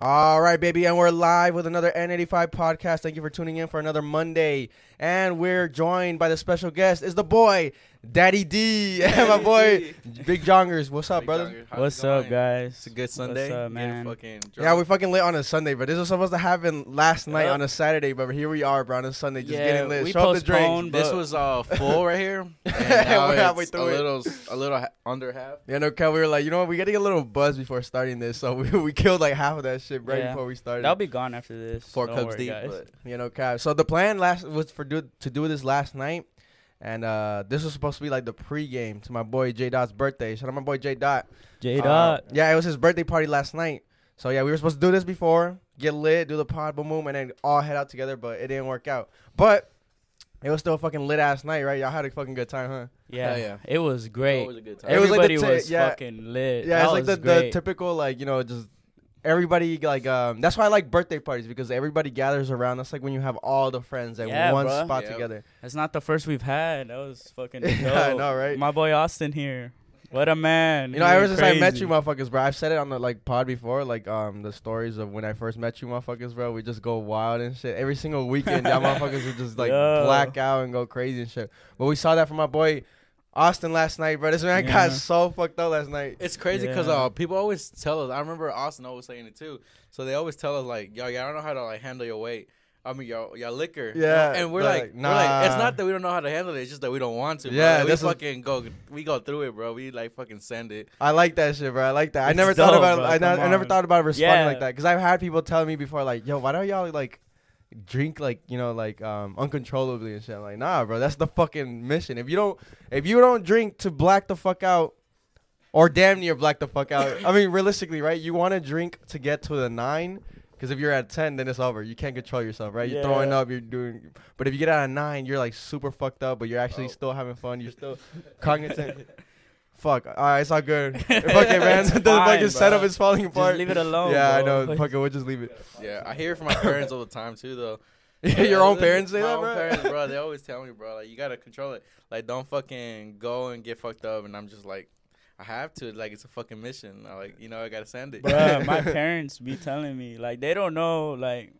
All right, baby, and we're live with another N85 podcast. Thank you for tuning in for another Monday. And we're joined by the special guest is the boy, Daddy D, and my boy, Big Jongers. What's up, brother? What's up, guys? It's a good Sunday. up, man? fucking Yeah, drunk. we fucking lit on a Sunday, but this was supposed to happen last night Yeah. on a Saturday, but here we are, bro, on a Sunday, just Yeah, getting lit. we Show up the drink. postponed, This was uh full right here. And We're now halfway through a it. little, a little ha- under half. Yeah, no, Kel, we were like, you know what, we gotta get a little buzz before starting this, so we, we killed like half of that shit right Yeah. before we started. That'll be gone after this. Four Don't cups worry, deep. guys. But You know, Cap. So the plan last was for do to do this last night, and uh this was supposed to be like the pregame to my boy J Dot's birthday. Shout out my boy J Dot. J Uh, Dot. yeah, it was his birthday party last night. So yeah, we were supposed to do this before, get lit, do the pod, boom, boom, and then all head out together, but it didn't work out. But it was still a fucking lit ass night, right? Y'all had a fucking good time, huh? yeah, hell yeah. it was great. Always a good time. It was like Everybody the was, yeah. fucking lit. Yeah, That it's like the, was the typical like you know just everybody like um that's why I like birthday parties because everybody gathers around. That's like when you have all the friends at Yeah, one bruh. spot Yep. together. That's not the first we've had. That was fucking. Yeah, I know, right? My boy Austin here. What a man. You know, He ever went since I met crazy. you, motherfuckers, bro, I've said it on the like pod before, like um the stories of when I first met you, motherfuckers, bro. We just go wild and shit every single weekend. y'all motherfuckers would just like Yo. black out and go crazy and shit. But we saw that from my boy Austin last night, bro. This man Yeah. got so fucked up last night. It's crazy because Yeah. uh, people always tell us. I remember Austin always saying it too. So they always tell us like, "Yo, y'all don't know how to like handle your weight." I mean, y'all, y'all liquor. Yeah, and we're like, like, we're like, it's not that we don't know how to handle it. It's just that we don't want to. Bro. Yeah, Like, we this is- fucking go, we go through it, bro. We like fucking send it. I like that shit, bro. I like that. I It's never thought about bro. I, I never on. thought about responding Yeah. like that because I've had people tell me before, like, "Yo, why don't y'all like drink like you know like um uncontrollably and shit?" I'm like, nah, bro, that's the fucking mission. If you don't, if you don't drink to black the fuck out, or damn near black the fuck out. I mean, realistically, right? You want to drink to get to the nine. Because if you're at 10, then it's over. You can't control yourself, right? You're throwing up, you're doing. But if you get out of nine, you're like super fucked up, but you're actually Oh. still having fun. You're still cognizant. Fuck. All right, it's all good. Fuck it, man. It's the fine, fucking setup bro. is falling apart. Just leave it alone. yeah, I know. Fuck it, we'll just leave it. Yeah, I hear it from my parents all the time too, though. Yeah, Your own parents say my that, own bro. Parents, bro, they always tell me, bro, like you gotta control it. Like, don't fucking go and get fucked up. And I'm just like, I have to. Like, it's a fucking mission. I, like, you know, I gotta send it. Bro, my parents be telling me like they don't know like w-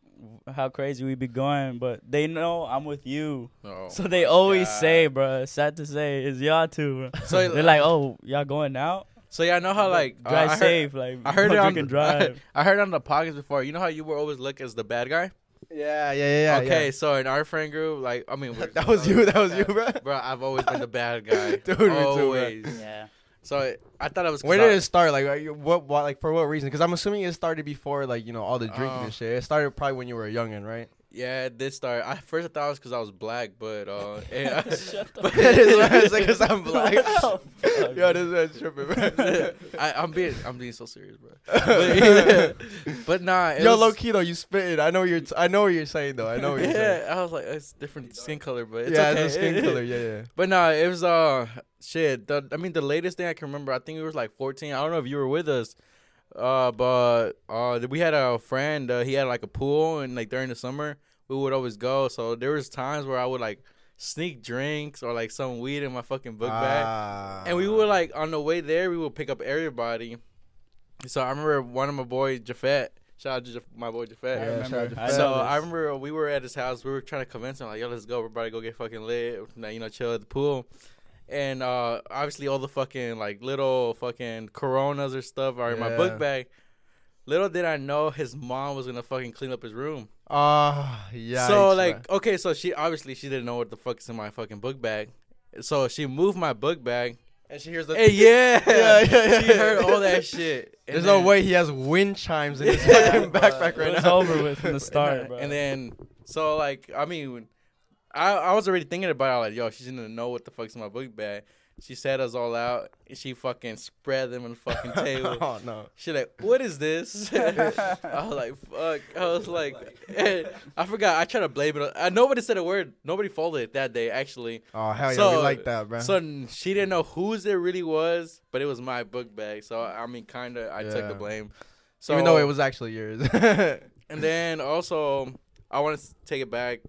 how crazy we be going, but they know I'm with you. Oh so they always God. say, bro. sad to say, it's y'all too. Bro. So They're like, oh, y'all going out? So yeah, I know how like uh, drive I heard- safe, like I heard it on the, drive. I, heard on the podcast before. You know how you were always look as the bad guy. Yeah, yeah, yeah. yeah okay, yeah. so in our friend group, like I mean, that was you. That was you, bro. bro. I've always been the bad guy. Dude, me too, bro. always. yeah. So it- I thought it was. Where I- did it start? Like, what, what, like, for what reason? Because I'm assuming it started before, like, you know, all the drinking Uh, and shit. It started probably when you were a youngin', right? Yeah, it did start. I first I thought it was because I was black, but uh, yeah, but it's like, cause I'm black. Oh. Yo, this man's tripping, bro. I, I'm being I'm being so serious, bro. But, but nah, Yo, was, low key though, you spitting. I know you're. T- I know what you're saying though. I know what you're saying. Yeah, I was like, it's different skin color, but it's yeah, okay. it's a skin color. Yeah, yeah. But no, it was uh shit. The, I mean, the latest thing I can remember, I think it was like 14. I don't know if you were with us, uh, but uh, we had a friend. Uh, he had like a pool, and like during the summer, we would always go. So there was times where I would like sneak drinks or like some weed in my fucking book bag, and we would like on the way there, we would pick up everybody. So I remember one of my boys, Jafet. Shout out to Jaf- my boy Jafet. I Yeah, remember. I Fed. So I remember we were at his house. We were trying to convince him, like, "Yo, let's go. We're about to go get fucking lit. Now, You know, chill at the pool." And uh, obviously, all the fucking like little fucking Coronas or stuff are in my Yeah. book bag. Little did I know his mom was gonna fucking clean up his room. Ah, yeah. so like, okay, so she obviously she didn't know what the fuck is in my fucking book bag. So she moved my book bag. and she hears the. Hey, yeah, Yeah, yeah, yeah, She heard all that shit. And There's no then- way he has wind chimes in his Yeah, fucking bro. backpack It right was now. over with from the start, bro. And then so like I mean, I I was already thinking about it, like yo, she's gonna know what the fuck's in my book bag. She set us all out. And she fucking spread them on the fucking table. oh no. She like, what is this? I was like, fuck. I was like, I forgot. I tried to blame it. on- Uh, nobody said a word. Nobody folded it that day, actually. Oh hell yeah, we like that, bro. So she didn't know whose it really was, but it was my book bag. So I mean, kind of, I took the blame. So Even though it was actually yours. and then also, I want to take it back.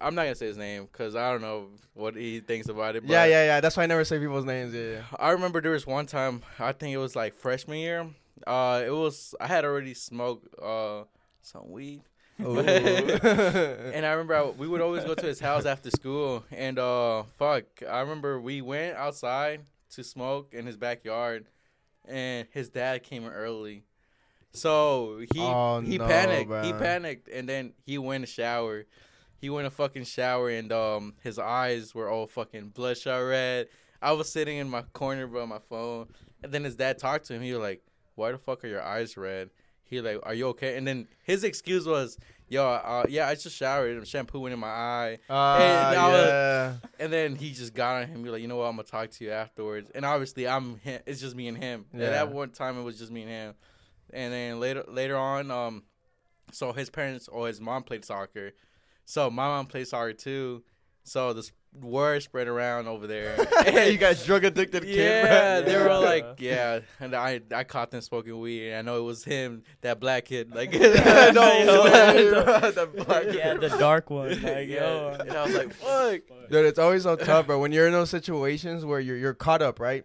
I'm not gonna say his name because I don't know what he thinks about it. But yeah, yeah, yeah. That's why I never say people's names. Yeah, yeah. I remember there was one time. I think it was like freshman year. Uh, it was I had already smoked uh some weed. And I remember I, we would always go to his house after school, and uh, fuck, I remember we went outside to smoke in his backyard, and his dad came early, so he Oh, he no, panicked, he panicked, and then he went to shower, he went a fucking shower, and um, his eyes were all fucking bloodshot red. I was sitting in my corner, bro, on my phone, and then his dad talked to him. He was like, "Why the fuck are your eyes red?" He like, "Are you okay?" And then his excuse was, "Yo, uh, yeah, I just showered. and Shampoo went in my eye." Ah, And I was- yeah. And then he just got on him. Be like, "You know what? I'm gonna talk to you afterwards." And obviously, I'm him. It's just me and him. Yeah. at one time, it was just me and him. And then later, later on, um, so his parents or his mom played soccer. So my mom played soccer too. So this word spread around over there. you guys drug addicted kid, Yeah, bro. they were all like, yeah, and I I caught them smoking weed, and I know it was him, that black kid, like, no, Yo, way, what. The black yeah, kid. the dark one. Like, yeah, yo. and I was like, fuck, Dude, it's always so tough, bro. When you're in those situations where you're you're caught up, right?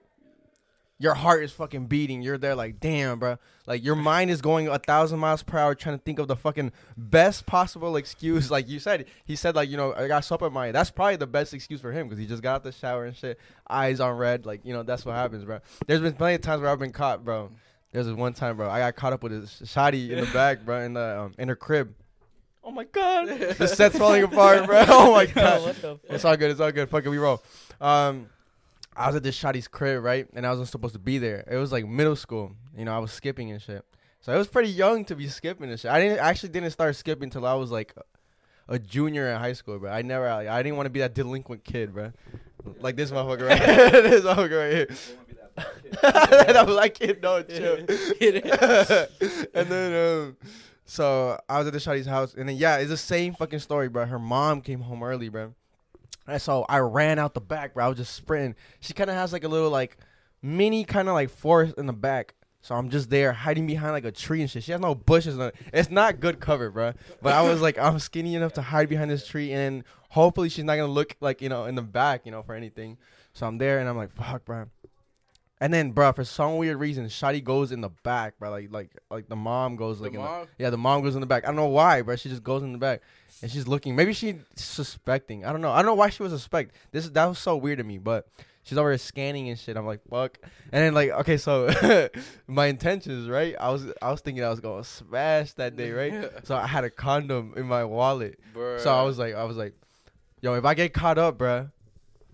Your heart is fucking beating. You're there like, damn, bro. Like your mind is going a thousand miles per hour, trying to think of the fucking best possible excuse. Like you said, he said like, you know, I got soap in my. That's probably the best excuse for him because he just got out the shower and shit, eyes on red. Like you know, that's what happens, bro. There's been plenty of times where I've been caught, bro. There's this one time, bro. I got caught up with a shotty in the back, bro, in the um, in her crib. Oh my god, the set's falling apart, bro. Oh my god. what the fuck? It's all good. It's all good. Fuck it, we roll. Um, I was at this shotty's crib, right? And I wasn't supposed to be there. It was like middle school. You know, I was skipping and shit. So I was pretty young to be skipping and shit. I didn't I actually didn't start skipping until I was like a junior in high school, bro. I never, like, I didn't want to be that delinquent kid, bro. Like this motherfucker right here. this motherfucker right here. that black kid, no, chill. and then, um, so I was at the shotty's house, and then yeah, it's the same fucking story, bro. Her mom came home early, bro. And so I ran out the back, bro. I was just sprinting. She kind of has like a little like mini kind of like forest in the back. So I'm just there hiding behind like a tree and shit. She has no bushes. No, it's not good cover, bro. But I was like, I'm skinny enough to hide behind this tree, and hopefully she's not gonna look like you know in the back, you know, for anything. So I'm there, and I'm like, fuck, bro. And then, bro, for some weird reason, Shotty goes in the back, bro. Like, like, like the mom goes The like, in the, yeah, the mom goes in the back. I don't know why, bro. She just goes in the back, and she's looking. Maybe she suspecting. I don't know. I don't know why she was suspect. This that was so weird to me, but she's over there scanning and shit. I'm like, fuck. And then like, okay, so my intentions, right? I was I was thinking I was gonna smash that day, right? so I had a condom in my wallet. Bruh. So I was like, I was like, yo, if I get caught up, bruh,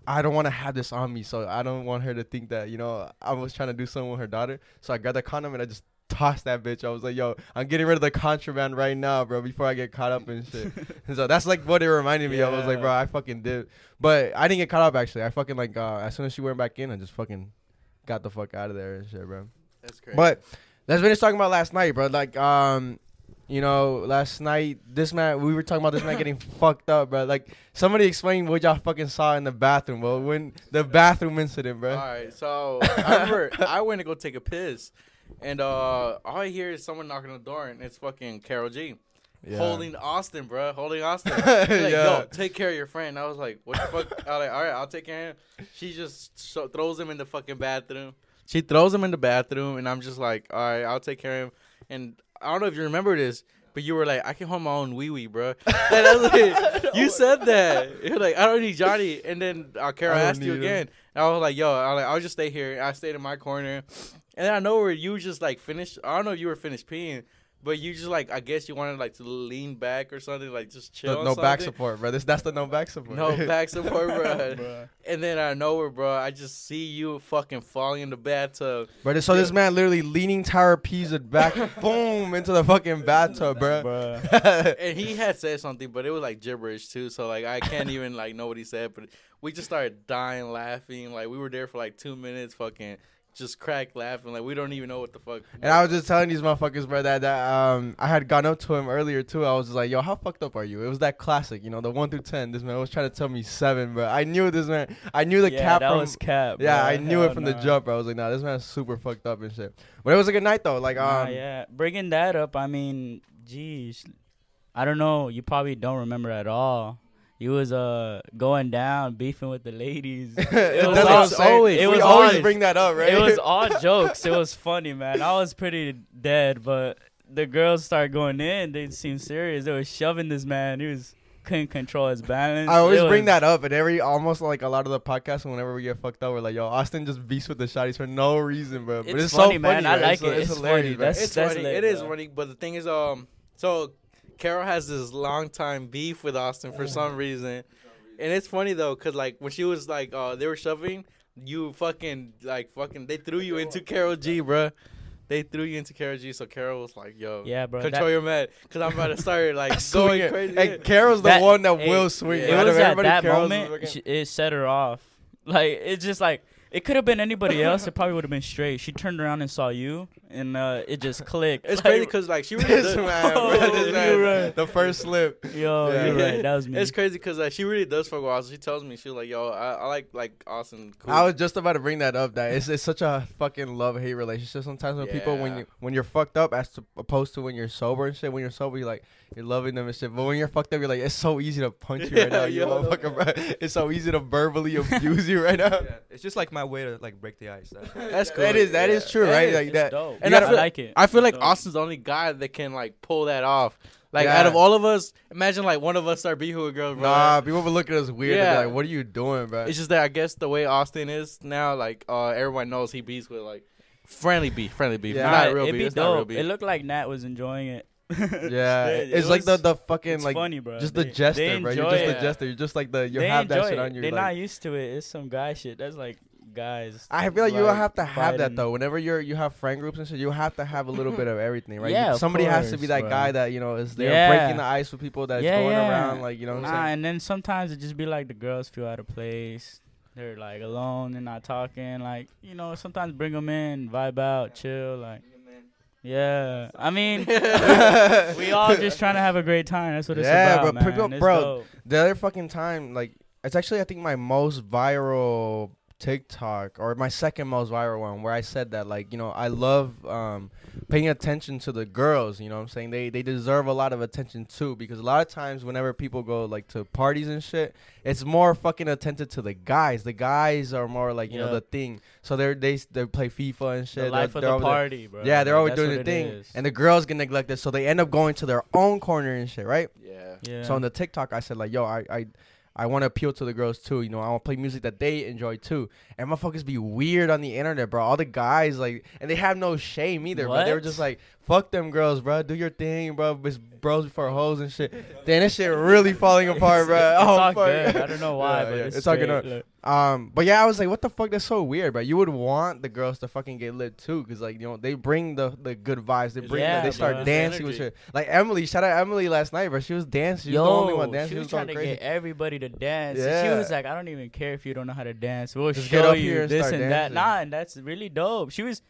I don't want to have this on me. So I don't want her to think that, you know, I was trying to do something with her daughter. So I grabbed the condom and I just tossed that bitch. I was like, yo, I'm getting rid of the contraband right now, bro, before I get caught up and shit. and so that's like what it reminded me of. I was like, bro, I fucking did. But I didn't get caught up actually. I fucking like, uh, as soon as she went back in, I just fucking got the fuck out of there and shit, bro. That's crazy. But let's finish talking about last night, bro. Like, um, you know, last night this man, we were talking about this man getting fucked up, bro. Like, somebody explain what y'all fucking saw in the bathroom, bro. When the bathroom incident, bro. All right, so I remember I went to go take a piss, and uh, all I hear is someone knocking on the door, and it's fucking Carol G. Yeah. Holding Austin, bro. Holding Austin. Like, Yeah. yo, take care of your friend. I was like, what the fuck? I was like, all right, I'll take care of him. She just so, throws him in the fucking bathroom. She throws him in the bathroom, and I'm just like, all right, I'll take care of him. And I don't know if you remember this, but you were like, I can hold my own wee wee, bro. And I was like, you said that. You're like, I don't need Johnny. And then uh, Carol I don't asked you him. again. And I was like, yo, I was like, I'll just stay here. I stayed in my corner. And then I know where you just like finished. I don't know if you were finished peeing, but you just like I guess you wanted like to lean back or something, like just chill. No, on no back support, bro. This that's the no back support. No back support, bro. Bruh. and then out of nowhere, bro, I just see you fucking falling in the bathtub. Bro, so this man literally leaning tower Pisa back, boom, into the fucking bathtub, bro. Bruh. And he had said something, but it was like gibberish too. So like I can't even like know what he said. But we just started dying laughing. Like we were there for like two minutes, fucking just crack laughing. Like we don't even know what the fuck. And I was just telling these motherfuckers, bro, that, that um I had gone up to him earlier too. I was just like, yo, how fucked up are you? It was that classic, you know, the one through ten. This man was trying to tell me seven, bro. I knew this man. I knew the yeah, cap that from. was cap. yeah, bruh. I knew Hell it from the jump. Bro. I was like, nah, this man's super fucked up and shit. But it was a good night though. Like, Nah, um, yeah. Bringing that up, I mean, geez, I don't know. You probably don't remember at all. He was uh going down beefing with the ladies. It was what all, I'm saying. always- it we was always all- bring that up, right? It was all jokes. It was funny, man. I was pretty dead, but the girls started going in. They seemed serious. They were shoving this man. He was couldn't control his balance. I always It bring was- that up, and every almost like a lot of the podcasts, whenever we get fucked up, we're like, "Yo, Austin just beats with the shotties for no reason, bro." But It's it's, funny, so man. funny, I like it's, it. It's, It's hilarious, funny. bro. That's- it's funny. lit, It is bro. funny, but the thing is, um, so Carol has this long time beef with Austin for some reason, and it's funny though, cause like when she was like, uh, they were shoving, you fucking like fucking, they threw you into Carol G, bruh. They threw you into Carol G, so Carol was like, "Yo, Yeah, bro. control that- your man, cause I'm about to start like going it. crazy." Hey, Carol's the That- one that hey, will swing. yeah. it was at that Carol's moment she, it set her off. Like it's just like it could have been anybody else. It probably would have been straight. She turned around and saw you, and uh, it just clicked. It's Like, crazy because like she really does, man, bro, Oh, this man, right. the first slip. Yo, Yeah. you're right. That was me. It's crazy because like she really does fuck with Austin. She tells me she's like, "Yo, I, I like like Austin." Cool. I was just about to bring that up. That it's, it's such a fucking love hate relationship sometimes with people when Yeah. you when you're fucked up as to, opposed to when you're sober and shit. When you're sober, you're like you're loving them and shit. But when you're fucked up, you're like it's so easy to punch you right now, you yo. motherfucker. Bro. It's so easy to verbally abuse you right now. Yeah, it's just like my way to like break the ice. That's That's cool. That is that is Yeah. true, That right? is. Like It's that. dope. And I feel- like it. I feel like dope. Austin's the only guy that can like pull that off. Like Yeah. out of all of us, imagine like one of us start beefing with girls, bro. Nah, people would look at us weird. Yeah. Like, what are you doing, bro? It's just that I guess the way Austin is now, like uh, everyone knows he beats with like friendly beef, friendly beef, Yeah. not real beef. be not real beef. It looked like Nat was enjoying it. yeah, It- it's it like the the fucking like funny, bro. just They- the jester, bro. You're just it. the jester. You're just like the you have that shit it. on you. They're like- not used to it. It's some guy shit. That's like guys. I feel like you like, have to have that though. Whenever you're you have friend groups and shit, you have to have a little bit of everything, right? Yeah, You- of somebody has to be that bro. guy that you know is there Yeah. breaking the ice with people that's Yeah, going yeah. around, like you know what I'm Nah, saying. and then sometimes it just be like the girls feel out of place. They're like alone they're not talking. Like you know, sometimes bring them in, vibe out, chill. Like yeah, I mean, we all just trying to have a great time. That's what it's Yeah, about, but man. people- It's bro, dope. the other fucking time, like it's actually I think my most viral TikTok or my second most viral one where I said that like you know I love um paying attention to the girls. You know what I'm saying they they deserve a lot of attention too because a lot of times whenever people go like to parties and shit, it's more fucking attentive to the guys. The guys are more like you know the thing. So they're they they play FIFA and shit. The They're- life of they're the over there- party, bro. Yeah, they're Like, always doing the it thing, is. and the girls get neglected, so they end up going to their own corner and shit, right? yeah. yeah. So on the TikTok, I said like, yo, I I, I want to appeal to the girls too. You know, I want to play music that they enjoy too. And motherfuckers be weird on the internet, bro. All the guys like, and they have no shame either. But they were just like, fuck them girls, bro. Do your thing, bro. It's bros before hoes and shit. Damn, this shit really falling apart, bro. It's oh, all fuck. good. I don't know why, Yeah, but yeah, it's, it's all good. straight. No, Look, Um, but yeah, I was like, what the fuck? That's so weird, bro. You would want the girls to fucking get lit too, cause like you know they bring the the good vibes. They bring, Yeah, the, they start bro. dancing with shit. Like Emily, shout out Emily last night, bro. She was dancing. She Yo, was the only one dancing. she was going trying to get everybody to dance. and Yeah. She was like, I don't even care if you don't know how to dance. We'll Just get show you this and that. dancing. Nah, and that's really dope. She was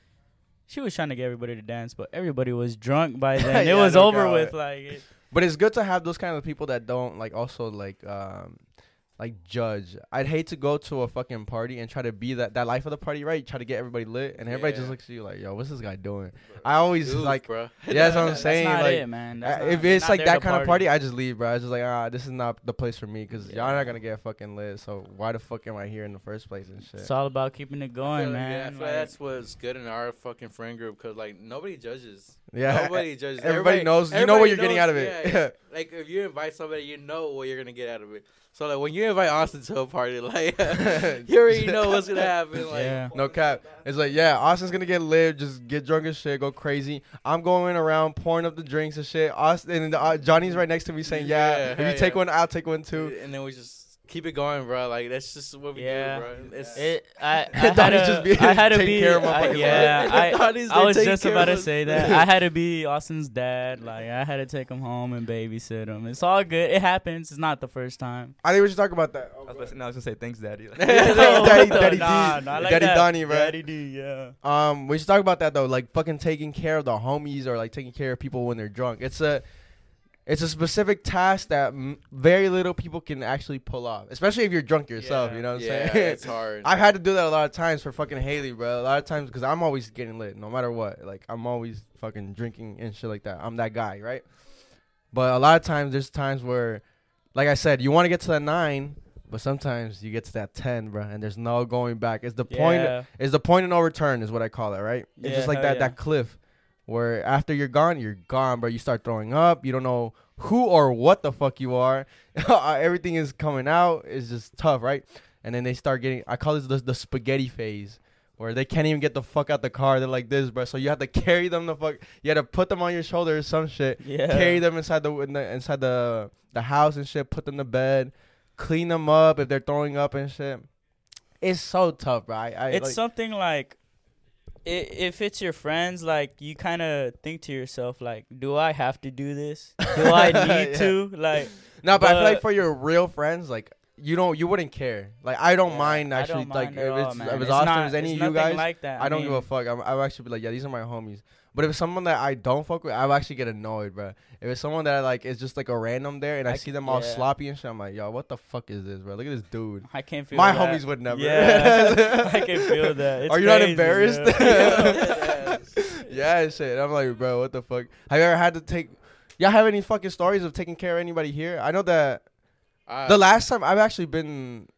she was trying to get everybody to dance, but everybody was drunk by then. Yeah, it was no over doubt. with. Like, it, But it's good to have those kind of people that don't like also like um like judge. I'd hate to go to a fucking party and try to be that that life of the party, right? Try to get everybody lit, and everybody just looks at you like, yo, what's this guy doing? I always Oof, like. bro. Yeah, that's what I'm that's saying. not like, it, man. That's if not- it's like that to kind of party, I just leave, bro. I just like, ah, this is not the place for me because y'all not gonna get fucking lit. So why the fuck am I here in the first place and shit? It's all about keeping it I feel going, like- yeah, I man. feel like Like, that's what's good in our fucking friend group because like nobody judges. yeah, Nobody judges. everybody knows- you know what you're getting out of it. yeah, yeah. like if you invite somebody, you know what you're gonna get out of it. So like when you invite Austin to a party, like you already know what's gonna happen. Like Yeah. No cap. It's like, yeah, Austin's gonna get lit, just get drunk as shit, go crazy. I'm going around pouring up the drinks and shit. Austin and uh, Johnny's right next to me saying, yeah, Yeah, if you hell take one, I'll take one too. and then we just keep it going, bro. Like that's just what we Yeah. do, bro. It's it, I, I had Donnie's to, just I had to be, care of I- yeah, I, I was just about to say that. I had to be Austin's dad. Like I had to take him home and babysit him. It's all good. It happens. It's not the first time. I think we should talk about that. I was, gonna say, no, I was gonna say thanks, daddy. Daddy- Daddy D. nah, nah, like Daddy that. Donnie, bro. Daddy D, yeah. Um, we should talk about that though, like fucking taking care of the homies or like taking care of people when they're drunk. It's a, it's a specific task that m- very little people can actually pull off, especially if you're drunk yourself. Yeah. You know what I'm yeah, saying? it's hard. I've had to do that a lot of times for fucking Haley, bro. A lot of times because I'm always getting lit, no matter what. Like I'm always fucking drinking and shit like that. I'm that guy, right? But a lot of times there's times where like I said, you want to get to that nine, but sometimes you get to that ten, bro, and there's no going back. It's the point. Yeah. It's the point of no return, is what I call it, right? It's Yeah, just like that yeah. that cliff, where after you're gone, you're gone, bro. You start throwing up. You don't know who or what the fuck you are. Uh, everything is coming out. It's just tough, right? And then they start getting. I call this the, the spaghetti phase. Where they can't even get the fuck out the car, they're like this, bro. So you have to carry them the fuck. You have to put them on your shoulder or some shit Yeah. carry them inside the, in the inside the the house and shit. Put them to bed, clean them up if they're throwing up and shit. It's so tough, bro. I, I it's like, something like if it's your friends like you kind of think to yourself like do i have to do this do i need Yeah. to like no, but, I feel like for your real friends, like you don't, you wouldn't care. Like I don't yeah, mind actually. don't like mind if all, it's if it's It's not- as any of you guys, like that I don't give a fuck. I'm, I'll actually be like, yeah, these are my homies. But if it's someone that I don't fuck with, I'll actually get annoyed, bro. If it's someone that like is just like a random there, and I, I see them all yeah. sloppy and shit, I'm like, yo, what the fuck is this, bro? Look at this dude. i can't feel My that. homies would never. yeah i can feel that it's Are you not crazy, embarrassed? yeah. yeah, and shit. I'm like, bro, what the fuck? Have you ever had to take? Y'all have any fucking stories of taking care of anybody here? I know that I, the last time I've actually been,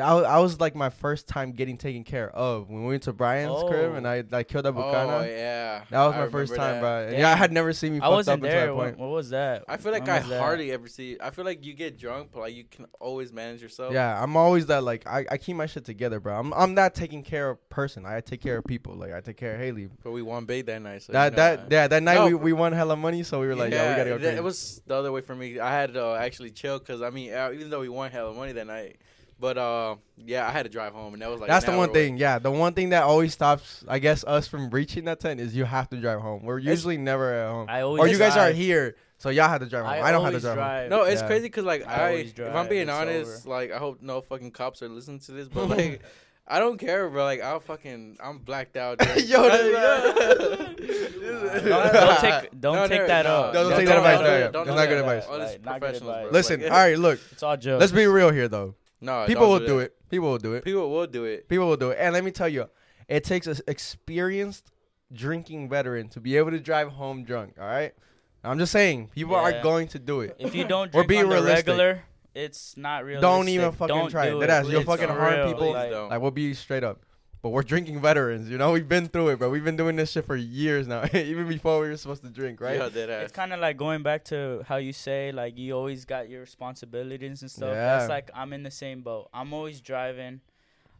I was, I was like my first time getting taken care of when we went to Brian's crib Oh. and I like killed a oh yeah, That was I my first time, that. bro. And yeah, I had never seen me. i fucked wasn't up until there that what, point. what was that I feel like When I was that? hardly ever see. I feel like you get drunk, but like you can always manage yourself. Yeah, I'm always that like I, I keep my shit together, bro. I'm I'm that taking care of person. I take care of people. Like I take care of Haley. But we won big that night. So that you know, that yeah that night No, we, we won hella money, so we were like, yeah, we gotta go. th- It was the other way for me. I had to uh, actually chill because I mean, uh, even though we won hella money that night, but uh, yeah, I had to drive home, and that was like That's the one hour away. thing. Yeah, the one thing that always stops, I guess, us from reaching that tent is you have to drive home. We're usually never at home, i always or you guys are here, so y'all have to drive home. I, I don't have to always drive, home. drive. No, it's Yeah. crazy because like I, I if I'm being it's honest, over. like I hope no fucking cops are listening to this, but like. I don't care, bro. Like I'll fucking, I'm blacked out. Yo, don't, don't take don't No, take no, that no. up. Don't take don't- that advice, don't- no, yeah. don't That's do not good that. advice. All this Like, not good professionals, advice. Listen, all right, look, It's all jokes. let's be real here though. No, People don't will do do it. People will do it. People will do it. People will do it. And let me tell you, it takes an experienced drinking veteran to be able to drive home drunk. All right, I'm just saying, people are going to do it. If you don't We're drink being on the realistic. regular, it's not real. Don't even fucking Don't try it. do Deadass, you'll fucking for harm people. Like, don't. Like we'll be straight up. But we're drinking veterans, you know. We've been through it, bro. We've been doing this shit for years now, even before we were supposed to drink, right? Yeah, dead ass. it's kind of like going back to how you say like you always got your responsibilities and stuff. Yeah. That's like I'm in the same boat. I'm always driving.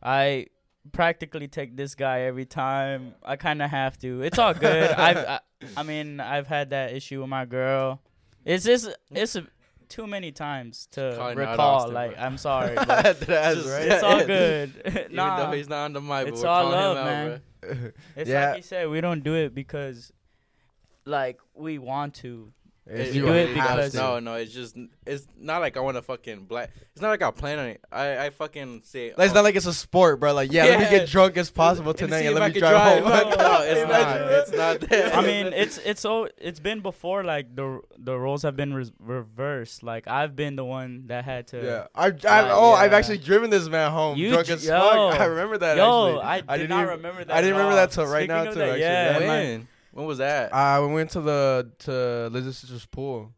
I practically take this guy every time. I kind of have to. It's all good. I've I, I mean I've had that issue with my girl. It's just it's a, too many times to Calling out recall. Austin, like bro. I'm sorry. but Deadass, Just- right? it's all good. Even nah, though he's not on the mic, it's we're all calling love, him out, man. bro. It's Yeah. like you said, we don't do it because, like, we want to. It's- You you do it because- no, no, it's just it's not like I want to fucking black. It's not like I plan on it. I I fucking say. Like, it's oh, not like it's a sport, bro. Like, yeah, let me get drunk as possible tonight see and let me can drive, home. No, no, it's not. It's not that. I mean, it's it's so it's been before like the the roles have been re- reversed. Like I've been the one that had to. Yeah, I, I Yeah, oh, I've actually driven this man home You drunk dr- as yo. fuck. I remember that. Yo, actually. I did didn't not even- remember that. I didn't remember that till right Speaking now too. that, actually, yeah, yeah. When? When was that? Uh, we went to the to Liz's sister's pool,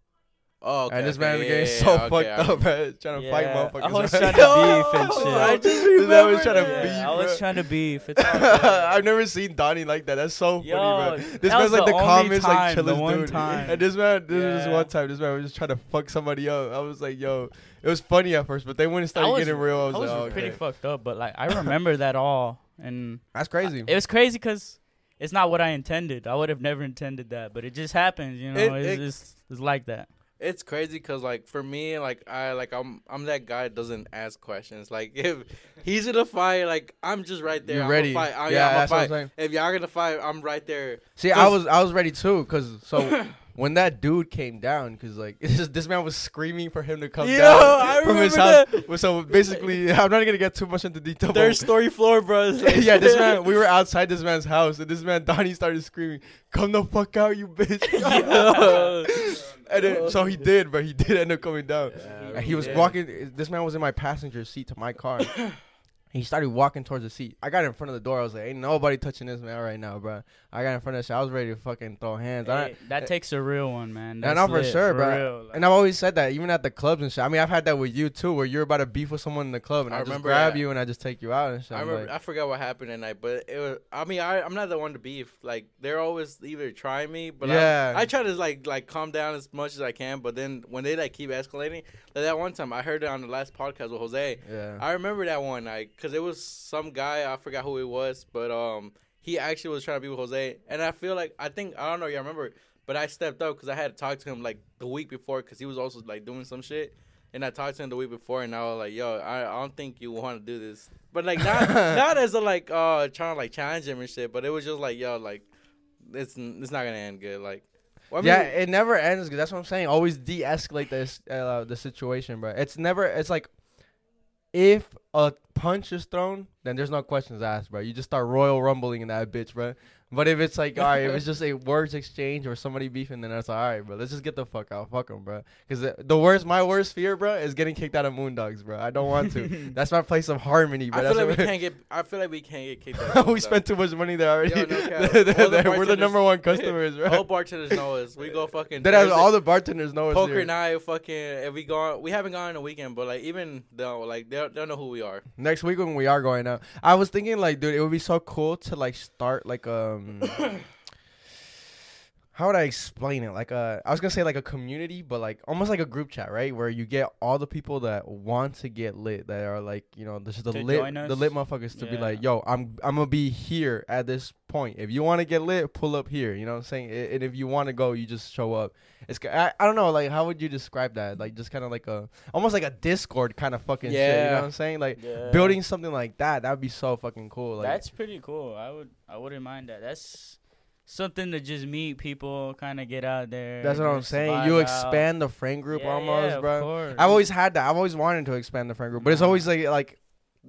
oh, okay. and this okay, man was yeah, getting yeah, so okay, fucked I up, man, trying to fight Yeah, motherfuckers. I was right? trying to beef and shit. I just This man was trying to that. beef, I was trying to beef. It's all I've never seen Donnie like that. That's so funny, Yo, bro. This that man's like the, the only calmest, like time, the chillest one dude. time. And this man, this was Yeah. one time. This man was just trying to fuck somebody up. I was like, yo, it was funny at first, but they when it started was, getting real, I was, I was like, pretty okay. fucked up, but like I remember that all, and That's crazy. it was crazy because it's not what I intended. I would have never intended that, but it just happens. You know, It- it's it- just it's like that. It's crazy because like for me, like I like I'm I'm that guy that doesn't ask questions. Like if he's in a fight, like I'm just right there. You're I'm ready. Fight. I, yeah, yeah, I'm that's what gonna I'm fight. saying. If y'all gonna fight, I'm right there. See, I was I was ready too, cause so when that dude came down, cause like it's just, this man was screaming for him to come Yo, down I from his house. Well, So basically, I'm not gonna get too much into detail. Third but- story floor, bro. yeah, this man. We were outside this man's house, and this man Donnie started screaming, "Come the fuck out, you bitch!" Yo. and then, so he did, but he did end up coming down. Yeah, And he was yeah. walking. This man was in my passenger seat to my car. He started walking towards the seat. I got in front of the door. I was like, "Ain't nobody touching this man right now, bro." I got in front of the shit. I was ready to fucking throw hands. I, Hey, that takes a real one, man. Yeah, That's no, for lit, sure, bro. real, like- and I've always said that, even at the clubs and shit. I mean, I've had that with you too, where you're about to beef with someone in the club, and I I, just grab that. you and I just take you out and shit. I I'm remember. like- I forgot what happened that night, but it was. I mean, I, I'm not the one to beef. Like they're always either trying me, but I- Yeah. I, try to like like calm down as much as I can. But then when they like keep escalating, like that one time I heard it on the last podcast with Jose. yeah. I remember that one night because it was some guy I forgot who it was, but um he actually was trying to be with Jose, and I feel like I think I don't know, y'all remember, but I stepped up because I had to talk to him like the week before because he was also like doing some shit, and I talked to him the week before, and I was like, yo, I, I don't think you want to do this, but like not not as a like uh trying to like challenge him and shit, but it was just like yo like it's it's not gonna end good, like. I mean, yeah, it never ends. That's what I'm saying. Always de-escalate this uh, the situation, bro. It's never. It's like if a punch is thrown, then there's no questions asked, bro. You just start royal rumbling in that bitch, bro. But if it's like, all right, if it's just a words exchange or somebody beefing, then that's all right, bro. Let's just get the fuck out, fuck them, bro. Because the, the worst, my worst fear, bro, is getting kicked out of Moondogs, bro. I don't want to. that's my place of harmony, bro. I That's feel like we can't get. I feel like we can't get kicked out. we spent too much money there already. Yo, no They're- the we're the number one customers, bro. All bartenders know us. We go fucking. That all the bartenders know us poker here. night. Fucking. If we go, we haven't gone in a weekend, but like even though like they they know who we are. Next week when we are going out, I was thinking like, dude, it would be so cool to like start like um. Um, How would I explain it? Like a, I was gonna say like a community, but like almost like a group chat, right? Where you get all the people that want to get lit, that are like, you know, this is the To lit, the lit motherfuckers to be like, yo, I'm, I'm gonna be here at this point. If you want to get lit, pull up here. You know what I'm saying? And if you want to go, you just show up. It's, I, I don't know, like how would you describe that? Like just kind of like a, almost like a Discord kind of fucking shit. You know what I'm saying? Like Yeah. building something like that, that would be so fucking cool. Like, That's pretty cool. I would I wouldn't mind that. That's something to just meet people, kind of get out there. that's what I'm saying. vibe You out. expand the friend group Yeah, almost, yeah, of bro. course. I've always had that. I've always wanted to expand the friend group, but it's always like like,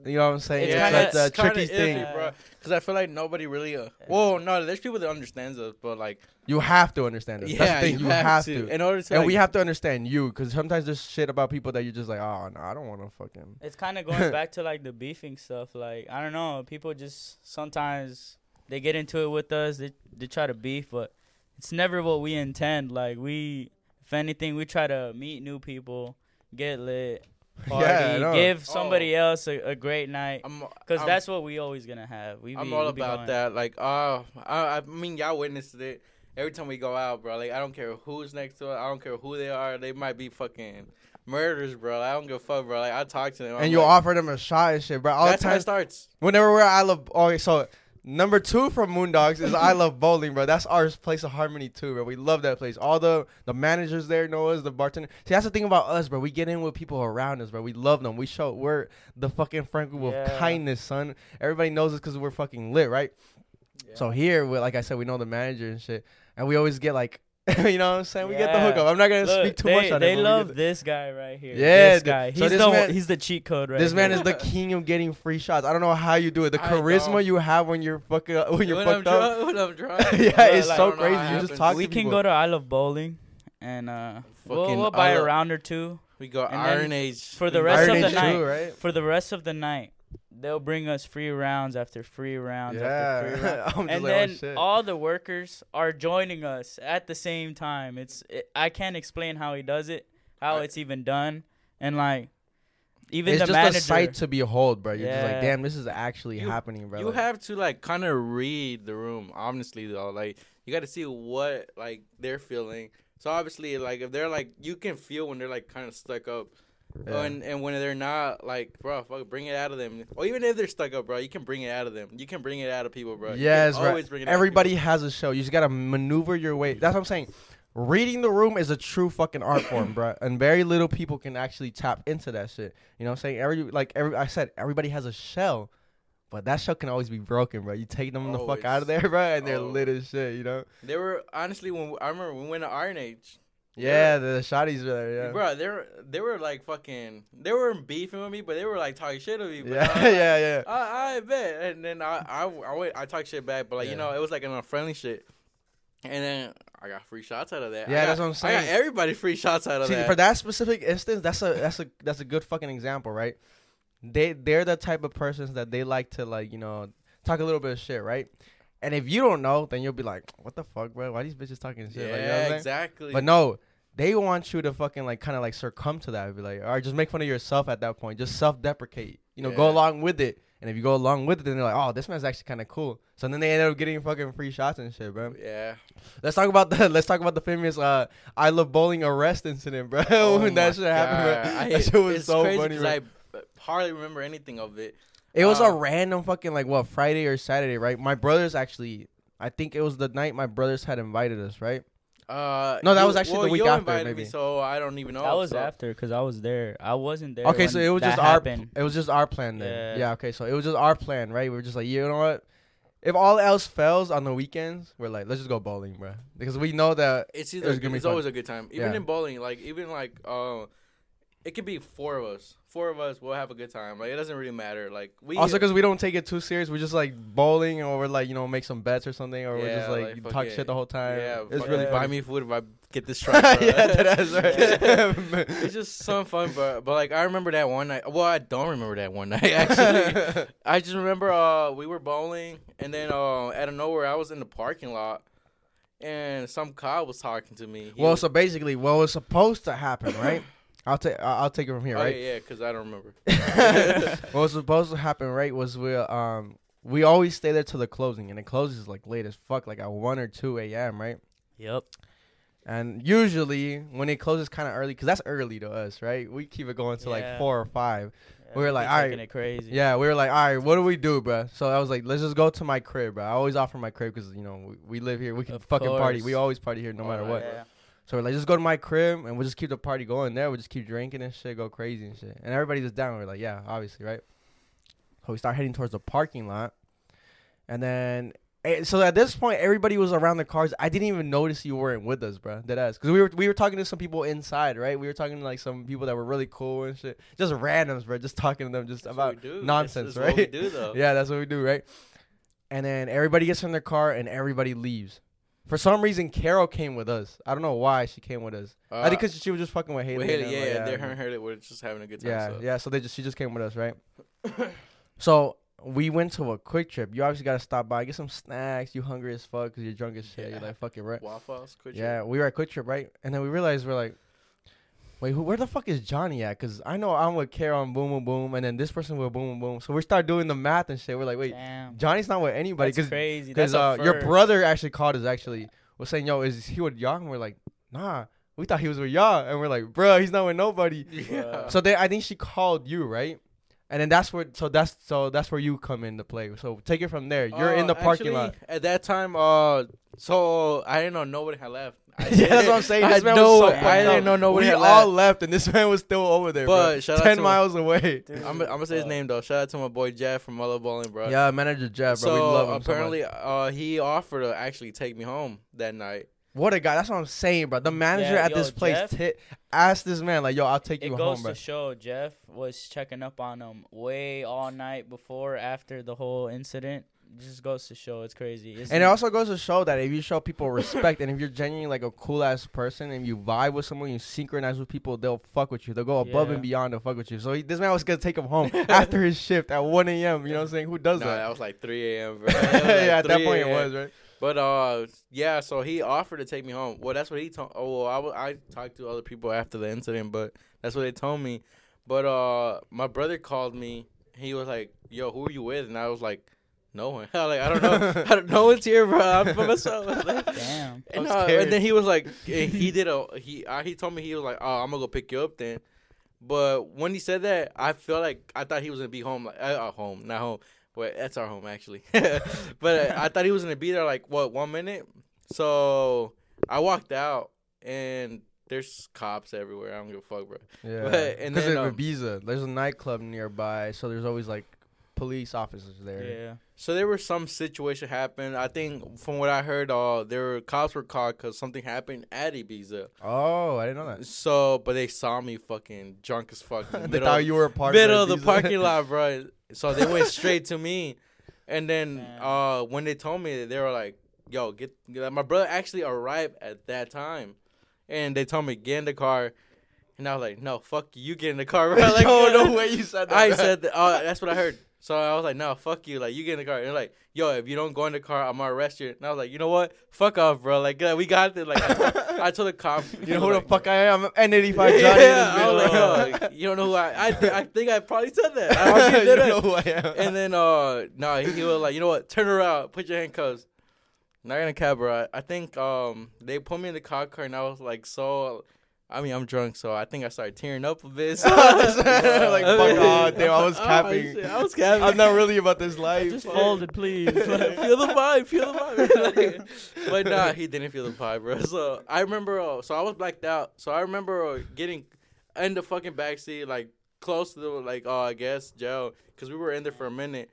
you know what I'm saying? It's It's, kinda- like the it's kinda tricky iffy, thing. Bro. Because I feel like nobody really. Uh, well, no, there's people that understands us, but like, You have to understand us. yeah, That's the thing. You, have, to. in order to. and like, we have to understand you, because sometimes there's shit about people that you're just like, oh no, I don't want to fucking. It's kind of going back to like the beefing stuff. Like I don't know, people just sometimes they get into it with us. They they try to beef, but it's never what we intend. Like we, if anything, we try to meet new people, get lit, party, Yeah, give somebody else a, a great night. Cause that's what we always gonna have. We I'm all we be about going- that. Like, uh, I, I mean, y'all witnessed it. Every time we go out, bro. Like, I don't care who's next to us. I don't care who they are. They might be fucking murderers, bro. I don't give a fuck, bro. Like, I talk to them. I'm and you like, offer them a shot and shit, bro. All That's the how it time, starts. whenever we're at I love. Okay, so number two from Moondogs is I love bowling, bro. That's our place of harmony too, bro. We love that place. All the the managers there know us, the bartender. See, that's the thing about us, bro. We get in with people around us, bro. We love them. We show we're the fucking friend group of kindness, son. Everybody knows us because we're fucking lit, right? Yeah. So here, we like I said, we know the manager and shit, and we always get like, you know what I'm saying? We get the Yeah. hookup. I'm not gonna Look, speak too they, much on they it. but we love get this guy right here. Yeah, this dude. guy. So He's this the man- he's the cheat code right. this man is the king of getting free shots. I don't know how you do it. The I charisma don't. you have when you're fucking when you're when I'm fucked up. drunk, when I'm drunk. yeah, Bro, it's like, so I don't know crazy. how it You just talk we to can people. go to I Love Bowling, and uh, we'll, we'll buy I a Love- round or two. We go And Iron Age for the rest Iron of the night. right? For the rest of the night, they'll bring us free rounds after free rounds after free rounds. Yeah, and like, oh, then shit. all the workers are joining us at the same time. It's it, I can't explain how he does it, how I- it's even done, and like even it's the just manager. a sight to behold, bro. You're just like, damn, this is actually You- happening, bro. You have to like kind of read the room, honestly though. Like you got to see what like they're feeling. So obviously, like if they're like, you can feel when they're like kind of stuck up, yeah. and and when they're not, like, bro, fuck, bring it out of them. Or even if they're stuck up, bro, you can bring it out of them. You can bring it out of people, bro. Yes, right. always bring it Everybody has a show. You just gotta maneuver your way. That's what I'm saying. Reading the room is a true fucking art form, bro. And very little people can actually tap into that shit. You know what I'm saying? Every like every I said, everybody has a shell. But that shell can always be broken, bro. You take them the fuck out of there, bro, and they're Oh. lit as shit, you know? They were honestly when I remember when we went to Iron Age. Yeah, the shotties were there, yeah. Bro, they were they were like fucking they were beefing with me, but they were like talking shit with me. But Yeah, like, yeah, yeah. I, I bet. And then I I I, wait, I talk shit back, but like Yeah. you know, it was like in a friendly shit. And then I got free shots out of that. Yeah, got- that's what I'm saying. I got everybody free shots out of See, that. for that specific instance, that's a that's a that's a good fucking example, right? they they're the type of persons that they like to like you know talk a little bit of shit, right? And if you don't know, then you'll be like, "What the fuck, bro? Why these bitches talking shit?" Yeah, like, you know exactly. But no, they want you to fucking like kind of like succumb to that. Be like, all right, just make fun of yourself at that point. Just self-deprecate. You know, go along with it. And if you go along with it, then they're like, oh, this man's actually kind of cool. So then they end up getting fucking free shots and shit, bro. yeah. Let's talk about the let's talk about the famous uh I love bowling arrest incident, bro. Oh when that shit happened, bro. I- that shit was it's so crazy funny, bro. I hardly remember anything of it. It was a uh, random fucking like what Friday or Saturday, right? My brothers actually, I think it was the night my brothers had invited us, right? Uh, No, that you- was actually the week you after, maybe. me, so I don't even know. That was so. after because I was there. I wasn't there. Okay, so it was just happened. our it was just our plan then. Yeah. Yeah. Okay, so it was just our plan, right? We were just like, you know what? If all else fails on the weekends, we're like, let's just go bowling, bro, because we know that. It's either was gonna be it's fun. always a good time. Even Yeah. in bowling, like even like uh, it could be four of us. Four of us we'll have a good time. Like it doesn't really matter. Like we Also, because we don't take it too serious, we're just like bowling, or we're like, you know, make some bets or something, or we're just like, like, talk fucking- shit the whole time. yeah, it's really it, buy me food if I get this strike. yeah, that's right. it's just some fun, but but like I remember that one night. Well, I don't remember that one night actually. I just remember uh we were bowling and then uh out of nowhere I was in the parking lot and some cop was talking to me. He well, was- so basically, what was supposed to happen, right? I'll take I'll take it from here, oh, right? yeah, because I don't remember. what was supposed to happen, right, was we um we always stay there till the closing, and it closes like late as fuck, like at one or two a.m. Right? Yep. And usually when it closes kind of early, cause that's early to us, right? We keep it going to like four or five. Yeah, We were like, alright. it crazy. Yeah, we were like, all right, what do we do, bro? So I was like, let's just go to my crib, bro. I always offer my crib because you know we, we live here. We can Of fucking party. We always party here, no matter what. So we're like, just go to my crib and we'll just keep the party going there. We'll just keep drinking and shit, go crazy and shit. And everybody's just down. We're like, yeah, obviously, right? So we start heading towards the parking lot. And then, eh, so at this point, everybody was around the cars. I didn't even notice you weren't with us, bro. Dead ass. Because we were, we were talking to some people inside, right? We were talking to like some people that were really cool and shit. Just randoms, bro. Just talking to them just That's about what we do. nonsense, What we right? do though. yeah, that's what we do, right? And then everybody gets in their car and everybody leaves. For some reason, Carol came with us. I don't know why she came with us. I think because she was just fucking with Haley. Uh, and Haley, yeah, like, yeah, they're her and Haley were just having a good time. yeah, so. yeah. So they just she just came with us, right? so we went to a QuikTrip. You obviously got to stop by, get some snacks. You hungry as fuck because you're drunk as shit. Yeah. You're like fucking right. Waffles, QuikTrip. Yeah, we were at QuikTrip, right? And then we realized we're like, wait, who, where the fuck is Johnny at? Because I know I'm with Carol on Boom Boom Boom, and then this person with Boom Boom Boom. So we start doing the math and shit. We're like, wait, Damn. Johnny's not with anybody That's because crazy. because uh, your brother actually called us actually was saying yo is he with y'all and we're like nah we thought he was with y'all and we're like bro he's not with nobody Yeah. so then I think she called you right and then that's where so that's so that's where you come into play so take it from there you're in Uh, the parking actually, lot At that time, uh, so I didn't know nobody had left. I yeah that's what I'm saying I this man know- was so I fucked didn't up. know nobody we all left. left and this man was still over there But bro. shout out 10 to- miles away Dude, I'm, I'm gonna say his name though. Shout out to my boy Jeff from Mullet Bowling, bro. yeah manager Jeff bro so we love him apparently, so much. uh, he offered to actually take me home that night. what a guy that's what I'm saying bro the manager Yeah, at yo, this place Jeff- ti- asked this man like yo I'll take you It home goes bro to show Jeff was checking up on him way all night before, after the whole incident. Just goes to show it's crazy. It's And it also goes to show that if you show people respect and if you're genuinely like a cool ass person and you vibe with someone, you synchronize with people, they'll fuck with you. They'll go above Yeah. and beyond to fuck with you. So he, this man was gonna take him home after his shift at 1 a.m. You know what I'm saying? Who does no, that? that was like 3 a.m. Bro. Like yeah, at that point it was right. But uh, yeah. So he offered to take me home. Well, that's what he told. Oh, well, I talked to other people after the incident, but that's what they told me. But uh, my brother called me. He was like, "Yo, who are you with?" And I was like, "No one." like I don't know. I don't know. It's here, bro. I'm by myself. damn. And, uh, and then he was like, he did a he uh, he told me he was like, oh, I'm gonna go pick you up then. But when he said that, I felt like I thought he was gonna be home, like uh, uh, home, not home. Wait, that's our home actually. but uh, I thought he was gonna be there like what one minute. So I walked out and there's cops everywhere. I don't give a fuck, bro. Yeah. But- and Because then, um, Ibiza, there's a nightclub nearby, so there's always like police officers there. Yeah. So there was some situation happened. I think from what I heard, uh, there were cops were called because something happened at Ibiza. Oh, I didn't know that. So, but they saw me fucking drunk as fuck. in the they middle, thought you were a part middle of of the Ibiza. parking lot, bro. So they went straight to me, and then uh, when they told me, they were like, "Yo, get." get- My brother actually arrived at that time, and they told me get in the car, And I was like, no, fuck you, you get in the car, bro. Like, no, no way you said that. I bro. said that. Oh, that's what I heard. So I was like, no, fuck you. Like, you get in the car. And they're like, yo, if you don't go in the car, I'm gonna arrest you. And I was like, you know what? Fuck off, bro. Like, uh, we got it. Like, I told, I told the cop. You know who the fuck I am? I'm N85 Johnny. Yeah, I was like, yo, you don't know who I. I, I think I probably said that. I already you did know who I am. And then, uh, no, he, he was like, you know what? Turn around, put your handcuffs. Not in a cab, bro. I think um they put me in the cop car, and I was like, so. I mean, I'm drunk, so I think I started tearing up a bit. So Like, fuck off, damn, I was Oh, capping. shit, I was capping. I'm not really about this life. Just folded, please. feel the vibe, feel the vibe. Like, but nah, he didn't feel the vibe, bro. So I remember, uh, so I was blacked out. So I remember uh, getting in the fucking backseat, like close to the, like, oh, I guess jail, because we were in there for a minute.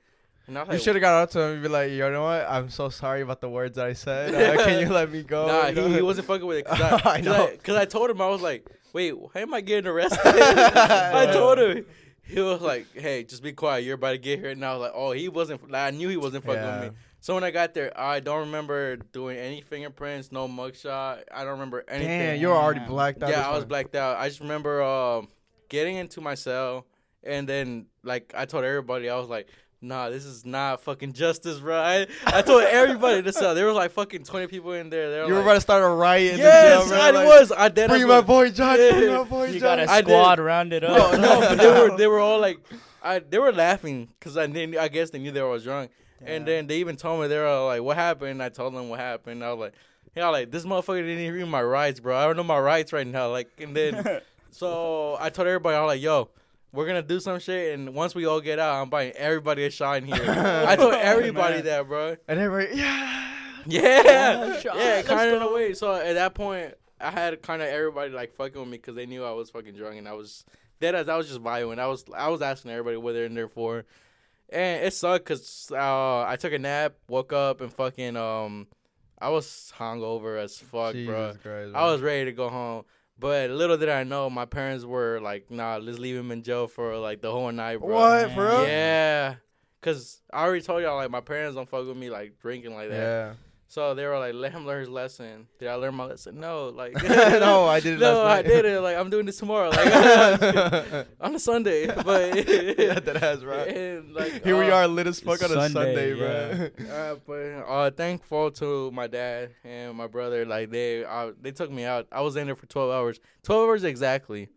I You should have got up to him and be like, you know what? I'm so sorry about the words that I said. Uh, can you let me go? Nah, You know? he, he wasn't fucking with it. Cause I, I know. Cause I told him I was like, wait, why am I getting arrested? I told him. He was like, hey, just be quiet. You're about to get here. And I was like, oh, he wasn't. Like, I knew he wasn't fucking Yeah. with me. So when I got there, I don't remember doing any fingerprints, no mugshot. I don't remember anything. Damn, you were already blacked out. yeah, I was blacked out. I just remember um, getting into my cell, and then like I told everybody, I was like, "Nah, this is not fucking justice, bro." I, I told everybody in the cell. There was like fucking twenty people in there. They were You were like, about to start a riot. in the Yes, jail, I like, was. I did. Bring my boy Johnny. Bring my boy you got Johnny. a I did. squad rounded up. no, but they were they were all like, I they were laughing because I didn't. I guess they knew they was drunk, and then they even told me they were like, "What happened?" I told them what happened. I was like, "Yeah, like this motherfucker didn't even read my rights, bro. I don't know my rights right now." Like, and then so I told everybody, I was like, "Yo." We're gonna do some shit, and once we all get out, I'm buying everybody a shot in here. I told everybody man. that, bro. And everybody, yeah. Yeah, Yeah, yeah, kind of in a way. So at that point, I had kind of everybody like fucking with me because they knew I was fucking drunk and I was dead as I was just vibing. I was I was asking everybody what they're in there for, and it sucked because uh, I took a nap, woke up, and fucking um, I was hungover as fuck, Jesus bro. Christ, I was ready to go home. But little did I know, my parents were like, "Nah, let's leave him in jail for like the whole night, bro." What for? Yeah, cause I already told y'all like my parents don't fuck with me like drinking like that. Yeah. So they were like, "Let him learn his lesson." Did I learn my lesson? No, like no, I did it no, last I did it. Like I'm doing this tomorrow, like on a Sunday. But yeah, that has right. and, like, Here we uh, are, lit as fuck on a Sunday, Sunday, bro. Uh, but uh, thankful to my dad and my brother. Like they, uh, they took me out. I was in there for twelve hours. Twelve hours exactly.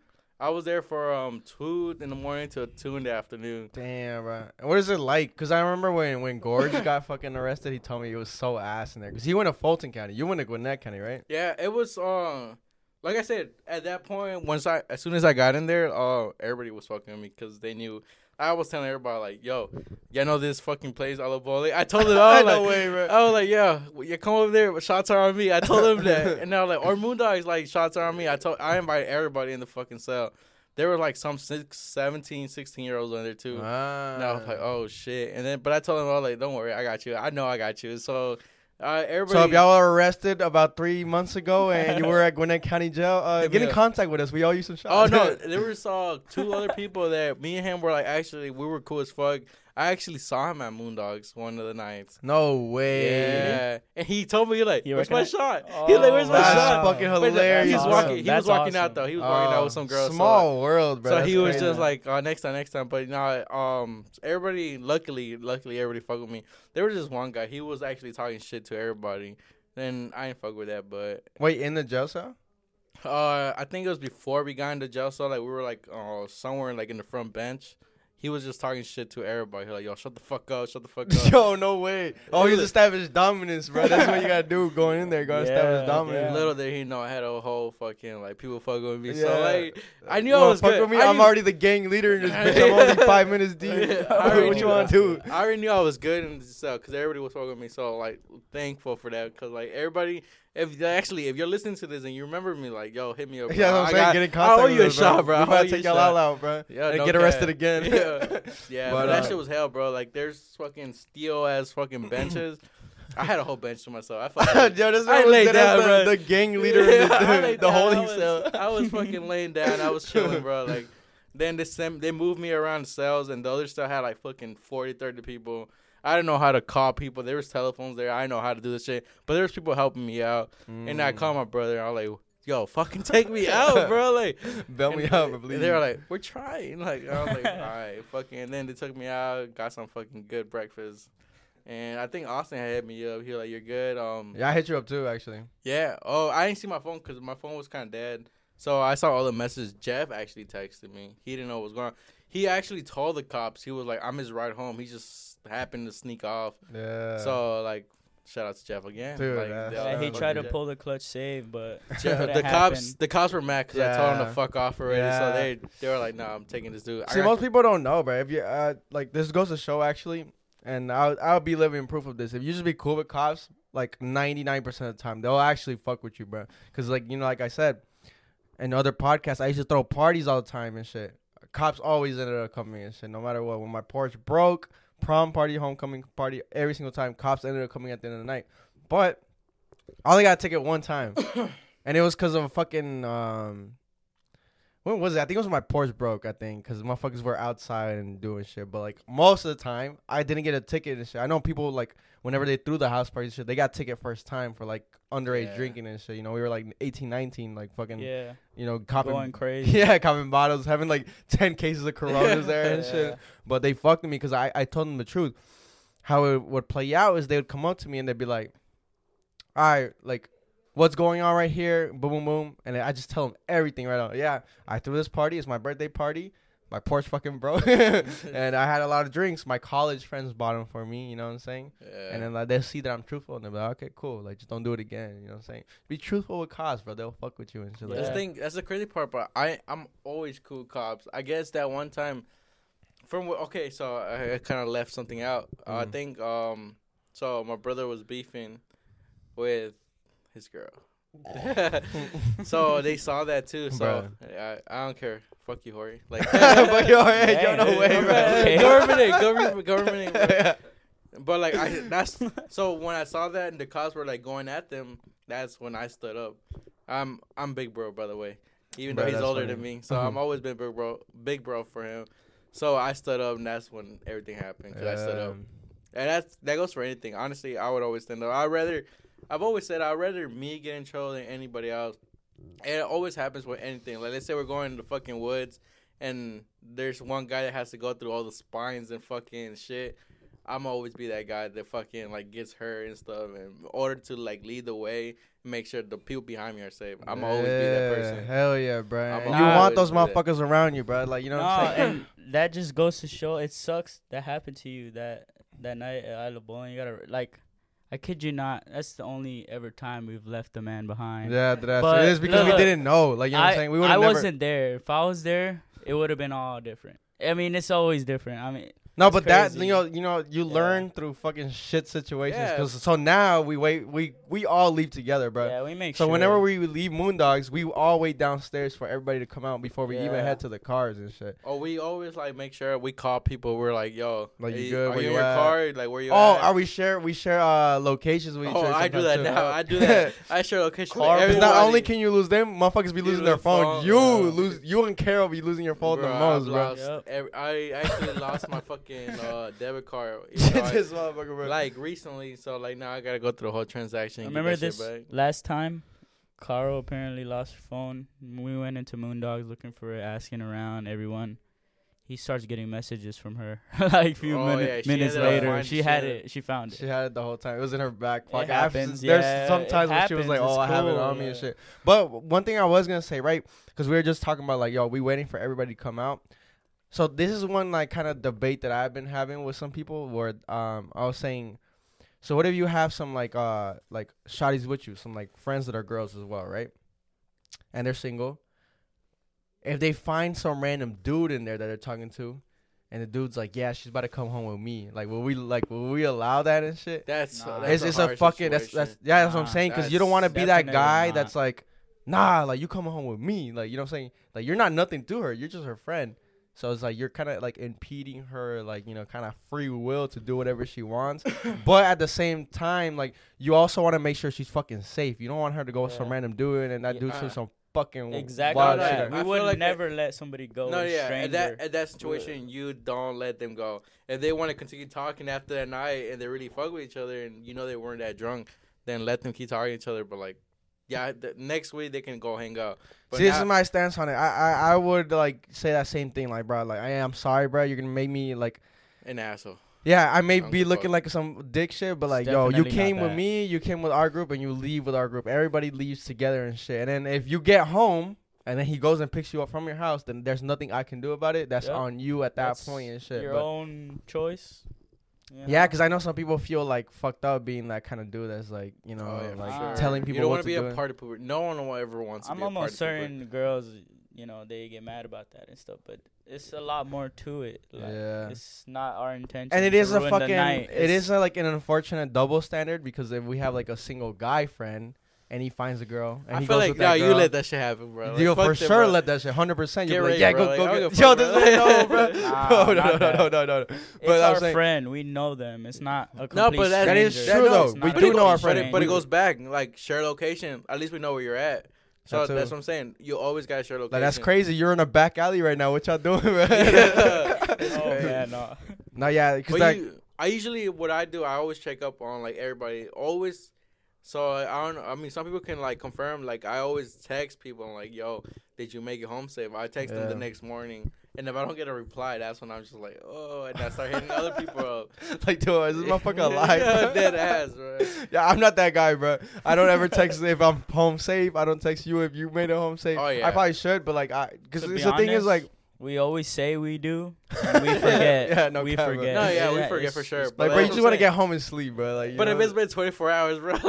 I was there for um two in the morning to two in the afternoon. Damn, bro. And what is it like? Cause I remember when when Gorge got fucking arrested, he told me it was so ass in there. Cause he went to Fulton County, you went to Gwinnett County, right? Yeah, it was. Uh, like I said, at that point, once I, as soon as I got in there, uh, everybody was fucking with me because they knew. I was telling everybody like, "Yo, y'all know this fucking place, I love Alabole." I told them, I was no like, way, bro. I was like, "Yeah, you come over there, but shots are on me." I told them that, and were like, "Or Moondogs, like shots are on me." I told, I invited everybody in the fucking cell. There were like some six, 17, 16 year olds on there too. Ah. And I was like, "Oh shit!" And then, but I told them, "I was like, don't worry, I got you. I know I got you." So, uh, everybody. So if y'all were arrested about three months ago and you were at Gwinnett County Jail, uh, get in contact with us. We all use some shots. Oh no, there was uh, two other people that me and him were like actually we were cool as fuck. I actually saw him at Moondogs one of the nights. no way. Yeah, and he told me like, You "Where's my reckon shot?" Oh, He's like, "Where's my shot?" fucking But hilarious. He's That's walking. awesome. He was walking awesome. out though. He was walking out with some girls. so- Small world, bro. So, That's he was crazy. just like, uh, "Next time, next time." But no, um, everybody. Luckily, luckily, everybody fucked with me. There was just one guy. He was actually talking shit to everybody. Then I didn't fuck with that, but wait in the jail cell. Uh, I think it was before we got into jail cell. Like we were like uh somewhere like in the front bench. He was just talking shit to everybody. He like, yo, shut the fuck up, shut the fuck up. Yo, no way. Oh, he's established dominance, bro. That's what you gotta do going in there. Gotta Yeah, establish dominance. yeah. Little did he know I had a whole fucking like people fucking with me. Yeah. So like I knew You I was fuck good. with me. I I'm already the gang leader in this bitch. I'm only five minutes deep. Yeah, I already what you knew want to do? I already knew I was good in the cell because everybody was fucking with me. So like thankful for that because like everybody. If actually, if you're listening to this and you remember me, like, yo, hit me up. bro. Yeah, I'm I saying. got- Get in I contact owe with you a shot, bro. We I about owe to take y'all all out, bro. Yeah, and no get arrested cap. again. Yeah, yeah, But, but that uh, shit was hell, bro. Like, there's fucking steel ass fucking benches. I had a whole bench to myself. I fucking Yo, this I laid down, the, bro. the gang leader Yeah, in the, the, the holding I was, cell. I was fucking laying down. I was chilling, bro. Like, then they sent, they moved me around the cells, and the other cell had like fucking 40, 30 people. I didn't know how to call people. There was telephones there. I didn't know how to do this shit, but there was people helping me out. And I Mm. called my brother. I was like, yo, fucking take me out, bro. Like, Bail me out, they- please. They were like, we're trying. Like, I was like, all right, fucking. And then they took me out, got some fucking good breakfast. And I think Austin had hit me up. He was like, you're good. Um, yeah, I hit you up too, actually. yeah. Oh, I didn't see my phone because my phone was kind of dead. So I saw all the messages. Jeff actually texted me. He didn't know what was going on. He actually told the cops. He was like, I'm his ride home. He just happened to sneak off. Yeah. So like, shout out to Jeff again. Dude, like, Yeah, he tried to Jeff. pull the clutch save, but Jeff- the cops, happen. the cops were mad because I told him to fuck off already. Yeah. So they they were like, "Nah, I'm taking this dude." See, got- most people don't know, bro. If you uh, like, this goes to show actually, and I'll I'll be living proof of this. If you just be cool with cops, like ninety nine percent of the time, they'll actually fuck with you, bro. Cause like you know, like I said, in other podcasts, I used to throw parties all the time and shit. Cops always ended up coming and shit, no matter what. When my porch broke, prom party, homecoming party, every single time, cops ended up coming at the end of the night. But I only got a ticket one time, and it was because of a fucking um. When was it? I think it was when my porch broke. I think because motherfuckers were outside and doing shit. But like most of the time, I didn't get a ticket and shit. I know people like whenever they threw the house party and shit, they got ticket first time for like underage Yeah. drinking and shit. You know, we were like 18, 19, like fucking, yeah, you know, copping, going crazy. yeah, copping bottles, having like ten cases of Coronas there and Yeah. shit. But they fucked me because I I told them the truth. How it would play out is they would come up to me and they'd be like, "All right, like." What's going on right here? Boom, boom, boom, and I just tell them everything right out. Yeah, I threw this party. It's my birthday party. My porch fucking broke, and I had a lot of drinks. My college friends bought them for me. You know what I'm saying? Yeah. And then like they see that I'm truthful, and they're like, okay, cool. Like just don't do it again. You know what I'm saying? Be truthful with cops, bro. They'll fuck with you and shit. Like That's Yeah. the thing. That's the crazy part. But I, I'm always cool with cops. I guess that one time, from okay, so I, I kind of left something out. Uh, I Mhm. think um, so my brother was beefing with his girl. so they saw that too. So I, I don't care. Fuck you, Hori. Like, Fuck you, hey, yo, Dang, no way, bro. Okay. government, government, government. bro. But like I that's so when I saw that and the cops were like going at them, that's when I stood up. I'm I'm big bro by the way. Even Bro, though he's older funny. than me. So Mhm. I'm always been big bro big bro for him. So I stood up and that's when everything happened cuz I stood up. And that's that goes for anything. Honestly, I would always stand up. I'd rather I've always said I'd rather me get in trouble than anybody else. And it always happens with anything. Like let's say we're going to the fucking woods and there's one guy that has to go through all the spines and fucking shit. I'm always be that guy that fucking like gets hurt and stuff in order to like lead the way, make sure the people behind me are safe. I'm always be that person. Hell yeah, bro. I'm And always you want those do that. motherfuckers around you, bro. Like you know what I'm saying? and that just goes to show it sucks that happened to you that that night at Isla Bowling. You gotta like, I kid you not. That's the only ever time we've left a man behind. yeah, that's But it is because look, we didn't know. Like you know what I'm saying? We would I never. wasn't there. If I was there, it would have been all different. I mean, it's always different. I mean, No, It's but that you know, you know, you Yeah. learn through fucking shit situations. Yeah. 'Cause- so now we wait, we we all leave together, bro. yeah, we make So sure. whenever we leave Moondogs, we all wait downstairs for everybody to come out before we even head to the cars and shit. Oh, we always like make sure we call people. We're like, yo, Like, you hey, good? Are Where you you in your car? Like, where you Oh, at? are we share we share uh locations with each Oh, other? I do that too. now. I do that. I share location. with Car- 'Cause not only can you lose them, motherfuckers be You losing their phone. phone, You yeah. lose. You and Carol be losing your phone Bro, the most, bro. lost Yep. every- I actually lost my fucking uh, debit card. you know, I- motherfucker, bro. like recently, so like now I gotta go through the whole transaction. remember this last time, Carl apparently lost her phone. We went into Moondogs looking for it, asking around everyone. He starts getting messages from her like a few Oh, minute- yeah, minutes later. finding She had shit. it. She found it. She had it the whole time. It was in her back It pocket. I've- happens, There's yeah, some it times when she was like, happens, "Oh, I it's have it cool, on me and shit." But one thing I was gonna say, right? Because we were just talking about like, yo, we waiting for everybody to come out. So this is one like kind of debate that I've been having with some people where um I was saying, so what if you have some like uh like shotties with you, some like friends that are girls as well, right? And they're single. If they find some random dude in there that they're talking to, and the dude's like, "Yeah, she's about to come home with me," like, will we like will we allow that and shit? That's, Nah. that's it's it's a fucking that's that's yeah that's what I'm saying because you don't want to be that guy not. that's like nah like you coming home with me like you know what I'm saying like you're not nothing to her you're just her friend so it's like you're kind of like impeding her like you know kind of free will to do whatever she wants but at the same time like you also want to make sure she's fucking safe you don't want her to go with some random dude and that Yeah, dude uh, I- some some fucking Exactly. wild No, no, shit I We feel would like never let somebody go. No, with a yeah, at that at that situation, you don't let them go. If they want to continue talking after that night and they really fuck with each other, and you know they weren't that drunk, then let them keep talking to each other. But like, yeah, the next week they can go hang out. But See, this is my stance on it. I, I I would like say that same thing, like, bro, like, I am sorry, bro. You're gonna make me like, an asshole. yeah, I may Don't be looking fuck. like some dick shit, but like, yo, you came with me, you came with our group, and you leave with our group. Everybody leaves together and shit. And then if you get home and then he goes and picks you up from your house, then there's nothing I can do about it. That's Yep. on you at that That's point and shit. Your but- own choice. You Yeah, because I know some people feel like fucked up being that kind of dude that's like, you know, Oh, yeah, like sure. telling You don't wanna be do. a party pooper. No one ever wants to I'm be a party almost pooper. certain girls, you know, they get mad about that and stuff, but it's a lot more to it. Like, Yeah. It's not our intention. and it is a fucking, it It's- is a, like an unfortunate double standard because if we have like a single guy friend and he finds a girl and I he feel goes like with no, that you girl, let that shit happen, bro. Like, you for them, sure bro. let that shit, hundred percent. You're like, yeah, bro. go, Like, go, I get. give a Yo, this bro. is no, bro. Nah, no, no, no, no, no, no, no. It's But I'm our saying, friend. We know them. It's not a complete No, but that, That is stranger. true, though. We do know our friend. But it, but it stranger. goes back like share location. At least we know where you're at. So that's what I'm saying. You always gotta share location. like that's crazy. You're in a back alley right now. What y'all doing, man? Yeah. Oh man, no. no, yeah, because But like, I usually what I do, I always check up on like everybody. Always. So I don't. I mean, some people can like confirm. Like I always text people. I'm like, "Yo, did you make it home safe?" I text them the next morning, and if I don't get a reply, that's when I'm just like, "Oh," and I start hitting other people up. like, dude, is this motherfucker alive? yeah, bro? dead ass, bro. Yeah, I'm not that guy, bro. I don't ever text if I'm home safe. I don't text you if you made it home safe. Oh, yeah. I probably should, but like, I because the be thing is like, We always say we do, and we forget. Yeah, no we cap, bro. forget. No, yeah, we it's- forget for sure, it's- like, bro, you just want to get home and sleep, bro. Like, you But if it's been 24 hours, bro.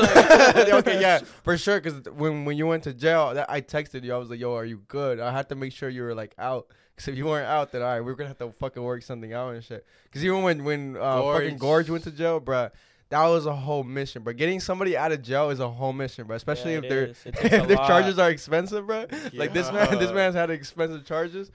okay, yeah, for sure. Because when when you went to jail, that I texted you. I was like, "Yo, are you good?" I had to make sure you were like out. Because if you weren't out, then all right, we're gonna have to fucking work something out and shit. Because even when when uh, fucking Gorge. Gorge went to jail, bruh, that was a whole mission, bro. Getting somebody out of jail is a whole mission, bro. Especially Yeah, if it their is. It takes a if their lot. charges are expensive, bro. Like this man, this Yeah. man's had expensive charges.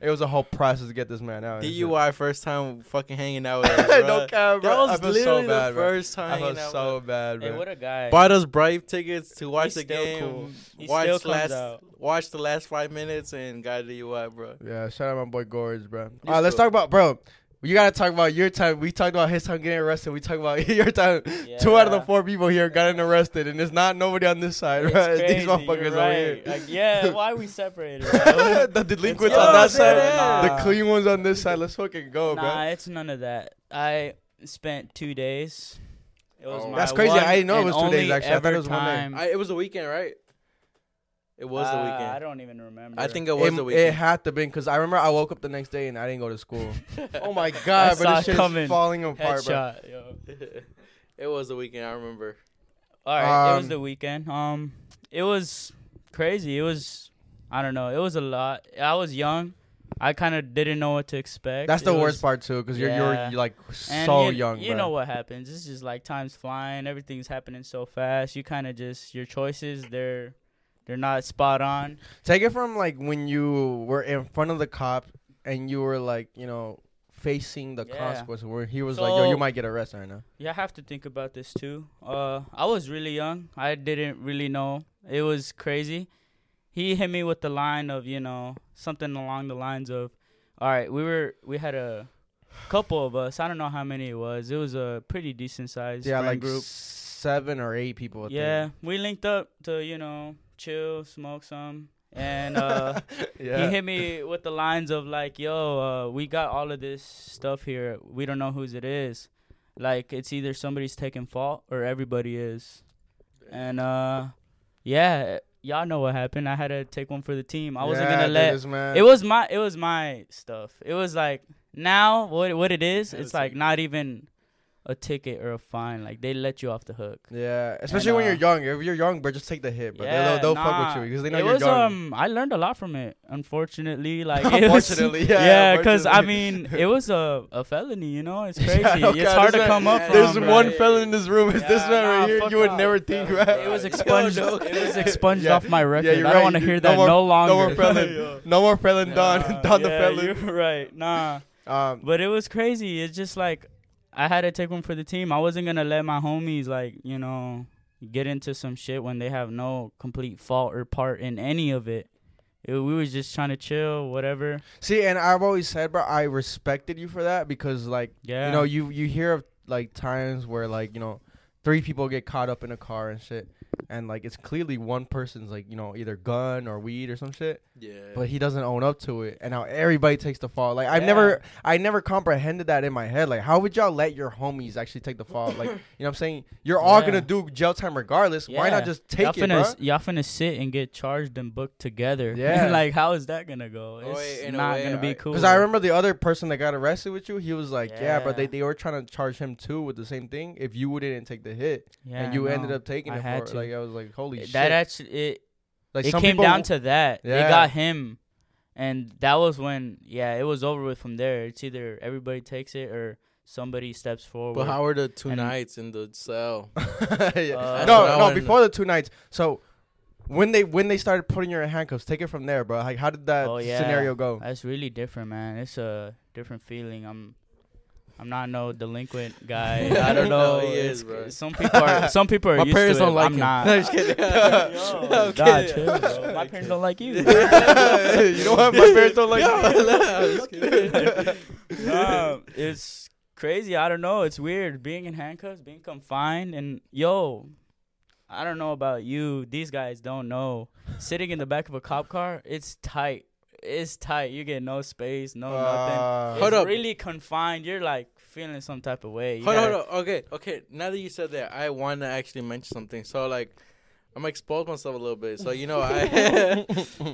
It was a whole process to get this man out. DUI first time fucking hanging out with us, bro. no cap, bro. That was I feel literally so bad, the bro. first time I felt hanging out so with bad, Hey, bro. what a guy. Bought us Brave tickets to watch the He's still game. cool. He watched still the comes last, out. watched the last five minutes and got a DUI, bro. Yeah, shout out my boy Gorge, bro. He's All right, let's talk about, bro. You gotta talk about your time. We talked about his time getting arrested. We talked about your time. Two out of the four people here got arrested, and it's not nobody on this side, It's right? Crazy, These you're motherfuckers over right. here. Like, yeah, why we separated? the delinquents It's on that side, nah. the clean ones on this side. Let's fucking go, nah, bro. it's none of that. I spent two days. It was Oh. my That's crazy. one I didn't know it and was two days, only actually. I thought it ever was one day. time- I, it was a weekend, right? It was the Uh, weekend. I don't even remember. I think it was It, the weekend. it had to been because I remember I woke up the next day and I didn't go to school. oh my god, I bro, this it shit's coming. falling apart, bro. headshot. Yo. it was the weekend. I remember. All right, it was Um, the weekend. Um, it was crazy. It was, I don't know. It was a lot. I was young. I kind of didn't know what to expect. That's the It worst was- part too, because you're, Yeah. you're you're like so you, young, You bro. know what happens? It's just like time's flying. Everything's happening so fast. You kind of just your choices. They're they're not spot on. Take it from like when you were in front of the cop and you were like, you know, facing the Yeah. consequences where he was like, yo, you might get arrested right now. You have to think about this too. Uh, I was really young. I didn't really know. It was crazy. He hit me with the line of, you know, something along the lines of, "All right, we were we had a couple of us. I don't know how many it was. It was a pretty decent sized yeah, like group. seven or eight people. I think. Yeah, we linked up to, you know, chill, smoke some, and uh yeah. he hit me with the lines of like, "Yo, uh, we got all of this stuff here. We don't know whose it is. Like, it's either somebody's taking fault or everybody is." And uh, yeah, y'all know what happened. I had to take one for the team. I wasn't Yeah, gonna let. It was my. It was my stuff. It was like now what what it is. It's like- not even a ticket or a fine. Like they let you off the hook. Yeah, especially when uh, you're young. If you're young, bro, just take the hit, bro. Yeah, they'll they'll fuck with you because they know it you're was young. um. I learned a lot from it. Unfortunately, like it was- Unfortunately, yeah. yeah, because I mean, it was a, a felony. You know, it's Yeah, crazy. no it's hard to come up yeah, from. There's right. one fella in this room. It's this Yeah, man nah, right here. You would never think, Yeah. right? It was expunged. it was expunged off my record. I don't want to hear that no no longer. more felon. No more felon Don. Nah, Don the yeah, felon. You're right. Nah, Um, but it was crazy. It's just like I had to take one for the team. I wasn't gonna let my homies like you know get into some shit when they have no complete fault or part in any of it. It- we was just trying to chill, whatever. see, and I've always said, bro, I respected you for that because, like, Yeah. you know, you you hear of like times where like you know, three people get caught up in a car and shit, and like it's clearly one person's like you know either gun or weed or some shit, Yeah. but he doesn't own up to it, and now everybody takes the fall. Like I've Yeah. never, I never comprehended that in my head. Like how would y'all let your homies actually take the fall? Like you know what I'm saying? You're all Yeah. gonna do jail time regardless. Yeah. Why not just take y'all it, finna, bro? s- y'all finna sit and get charged and booked together. Yeah. like how is that gonna go? Oh, It's in a not way, gonna be cool. Because I remember the other person that got arrested with you, he was like, yeah, but they, they were trying to charge him too with the same thing if you wouldn't take the hit. Yeah, and you I ended up taking I it had for to. Like I was like, holy shit. that actually it like it some came people down to that. They Yeah. got him, and that was when yeah, it was over with from there. It's either everybody takes it or somebody steps forward. But how were the two nights in the cell? Yeah. Uh, no, no, before the two nights. So when they when they started putting you in handcuffs, take it from there, bro. Like how did that Oh, yeah. scenario go? That's really different, man. It's a different feeling. I'm I'm not no delinquent guy. I don't know. No, he is, bro. Some people are some people are My used parents to don't but like I'm him. not. No, just kidding. Yo, I'm God, kidding. chill, bro. My parents don't like you. you know what? My parents don't like Yo, me. I'm just kidding. Nah, it's crazy. I don't know. It's weird being in handcuffs, being confined, and yo, I don't know about you. These guys don't know. Sitting in the back of a cop car, it's tight. It's tight. You get no space, no nothing. Uh, It's Hold up. really confined. You're like feeling some type of way. You Hold on, gotta- hold on. Okay, okay. Now that you said that, I want to actually mention something. So, like, I'm gonna expose myself a little bit. So, you know, I,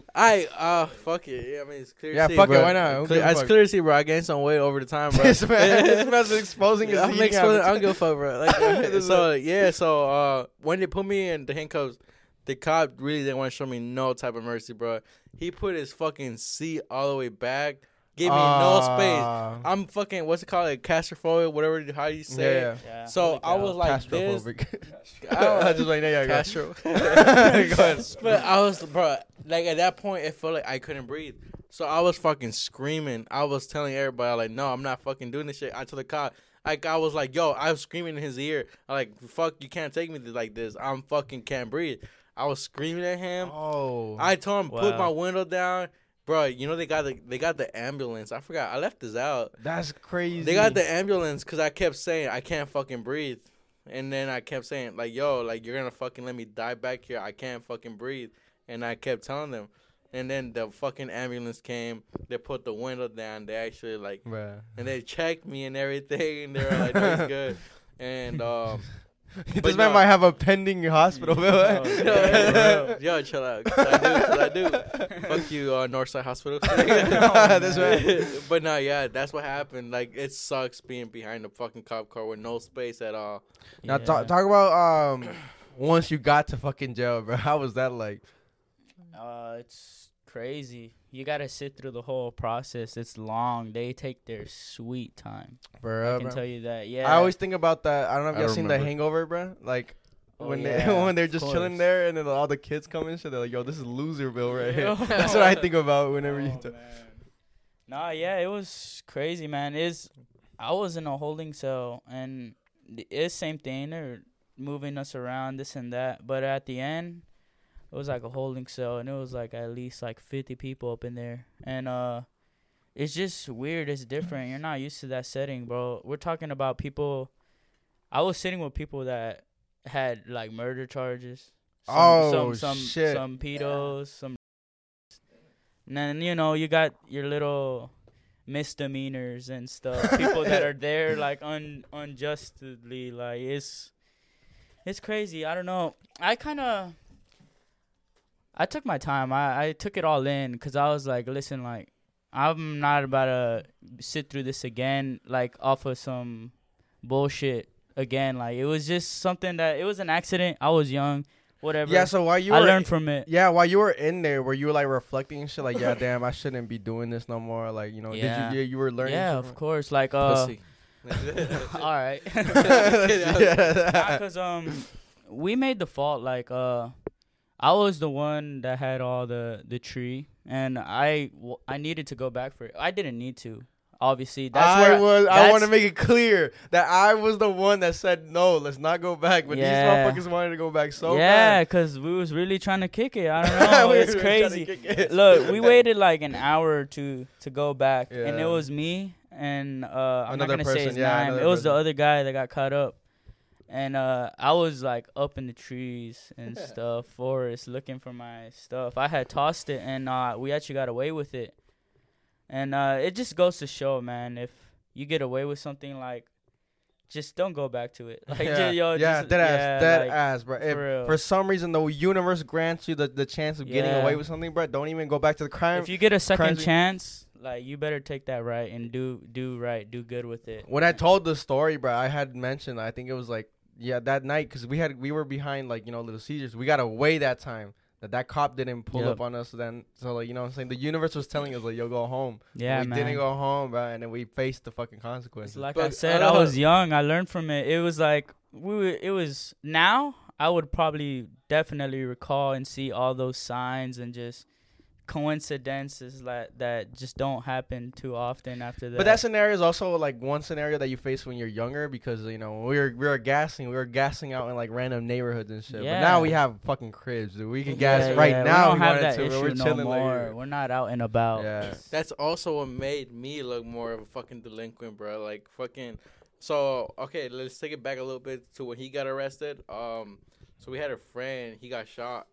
I, uh, fuck it. Yeah, I mean, it's clear. to Yeah, see, fuck it, why not? Who Clear, it's clear to see, bro. I gained some weight over the time, bro. this man, this man's exposing his I'm eating exposing. I habits. don't give a fuck, bro. Like, so yeah, so uh, when they put me in the handcuffs, the cop really didn't want to show me no type of mercy, bro. He put his fucking seat all the way back, gave me no space. Ah. I'm fucking what's it called, like claustrophobic, whatever how you say yeah, it. Yeah. So Holy I was like this. Castrophobic. I don't- I just like, yeah, yeah, go. Castro. Go ahead. but I was, bro, like at that point, it felt like I couldn't breathe. So I was fucking screaming. I was telling everybody, like, no, I'm not fucking doing this shit. I told the cop, like, I was like, yo, I was screaming in his ear, I'm like, fuck, you can't take me like this. I'm fucking can't breathe. I was screaming at him. Oh, I told him put my window down, bro. You know they got the they got the ambulance. I forgot. I left this out. that's crazy. They got the ambulance because I kept saying I can't fucking breathe, and then I kept saying like, "Yo, like you're gonna fucking let me die back here. I can't fucking breathe," and I kept telling them, and then the fucking ambulance came. They put the window down. They actually like, Bruh. and they checked me and everything, and they were like, "No, he's good." And um, this man no. might have a pending hospital bill. Oh, yo, yo, chill out. 'cause I do, 'cause I do. Fuck you, uh, Northside Hospital. That's right. but no, yeah, that's what happened. Like, it sucks being behind a fucking cop car with no space at all. Now Yeah. talk talk about um once you got to fucking jail, bro. How was that like? Uh, it's crazy. You gotta sit through the whole process. It's long. They take their sweet time. Bro, I can tell you that. Yeah. I always think about that. I don't know if y'all seen remember. The Hangover, bro. Like Oh, when yeah, they when they're of just chilling there and then all the kids come and shit. They're like, "Yo, this is Loserville right here." That's what I think about whenever you. Oh, T- man. Nah, yeah, it was crazy, man. Is I was in a holding cell and th- it's same thing. They're moving us around, this and that. But at the end, it was like a holding cell, and it was like at least like fifty people up in there, and uh, it's just weird. It's different. You're not used to that setting, bro. We're talking about people. I was sitting with people that had like murder charges. Some, Oh, some, some, shit. Some pedos, some and then you know you got your little misdemeanors and stuff. People that are there like un unjustly. Like it's it's crazy. I don't know. I kind of I took my time. I I took it all in because I was like, listen, like I'm not about to sit through this again. Like off of some bullshit again. Like it was just something that it was an accident. I was young. Whatever. yeah. So while you were learned from it. Yeah, while you were in there, were you like reflecting and shit? Like, yeah, damn, I shouldn't be doing this no more. Like, you know, Yeah. did you? Yeah, you were learning. Yeah, shit of course. Like uh, Pussy. all right. yeah. Because um, we made the fault. Like uh, I was the one that had all the the tree, and I w- I needed to go back for it. I didn't need to. Obviously, that's I where was. I want to make it clear that I was the one that said no. Let's not go back. But Yeah. these motherfuckers wanted to go back so yeah, bad. because we was really trying to kick it. I don't know. We it's were trying to crazy. it. Look, we waited like an hour or two to go back, and it was me and uh, I'm Another not gonna say his yeah, name. It was the other guy that got caught up, and uh, I was like up in the trees and stuff, forest, looking for my stuff. I had tossed it, and uh, we actually got away with it. And uh, it just goes to show, man, if you get away with something like, just don't go back to it. Like, yeah, ju- yo, yeah, just- dead ass, yeah, dead like, ass, bro. If for for some reason the universe grants you the, the chance of getting Yeah. away with something, bro, don't even go back to the crime. if you get a second chance, like you better take that right and do do right, do good with it. when I told the story, bro, I had mentioned I think it was like yeah that night because we had we were behind like you know little Caesars. We got away that time. That that cop didn't pull Yep. up on us. Then so like you know what I'm saying the universe was telling us like yo go home. Yeah, we man. didn't go home, bro, and then we faced the fucking consequences. like I said, uh, I was young. I learned from it. It was like we. Were, it was now. I would probably definitely recall and see all those signs and just coincidences that that just don't happen too often after that. But that scenario is also like one scenario that you face when you're younger because you know we were we were gassing we were gassing out in like random neighborhoods and shit. But now we have fucking cribs, dude. We can gas Yeah, right yeah, now. We don't have wanted that to, issue We're no more. Like, We're not out and about. Yeah. That's also what made me look more of a fucking delinquent, bro. Like fucking. So okay, let's take it back a little bit to when he got arrested. Um, so we had a friend, he got shot,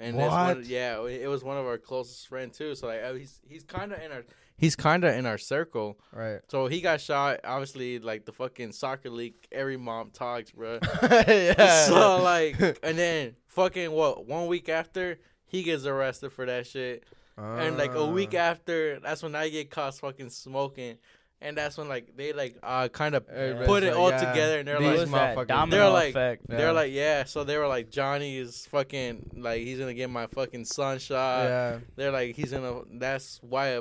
and this one, What? yeah, it was one of our closest friends too. So like, uh, he's he's kind of in our he's kind of in our circle. right. So he got shot. Obviously, like the fucking soccer league, every mom talks, bro. yeah. So like, and then fucking what? One week after, he gets arrested for that shit. And like a week Uh, after, that's when I get caught fucking smoking, and that's when like they like uh kind of everybody's put it like, all yeah, together, and they're these like, was that motherfuckers- domino They're like- effect. Yeah. they're like, yeah. So they were like, Johnny is fucking like he's gonna get my fucking son shot. yeah. They're like, he's gonna. That's why. I,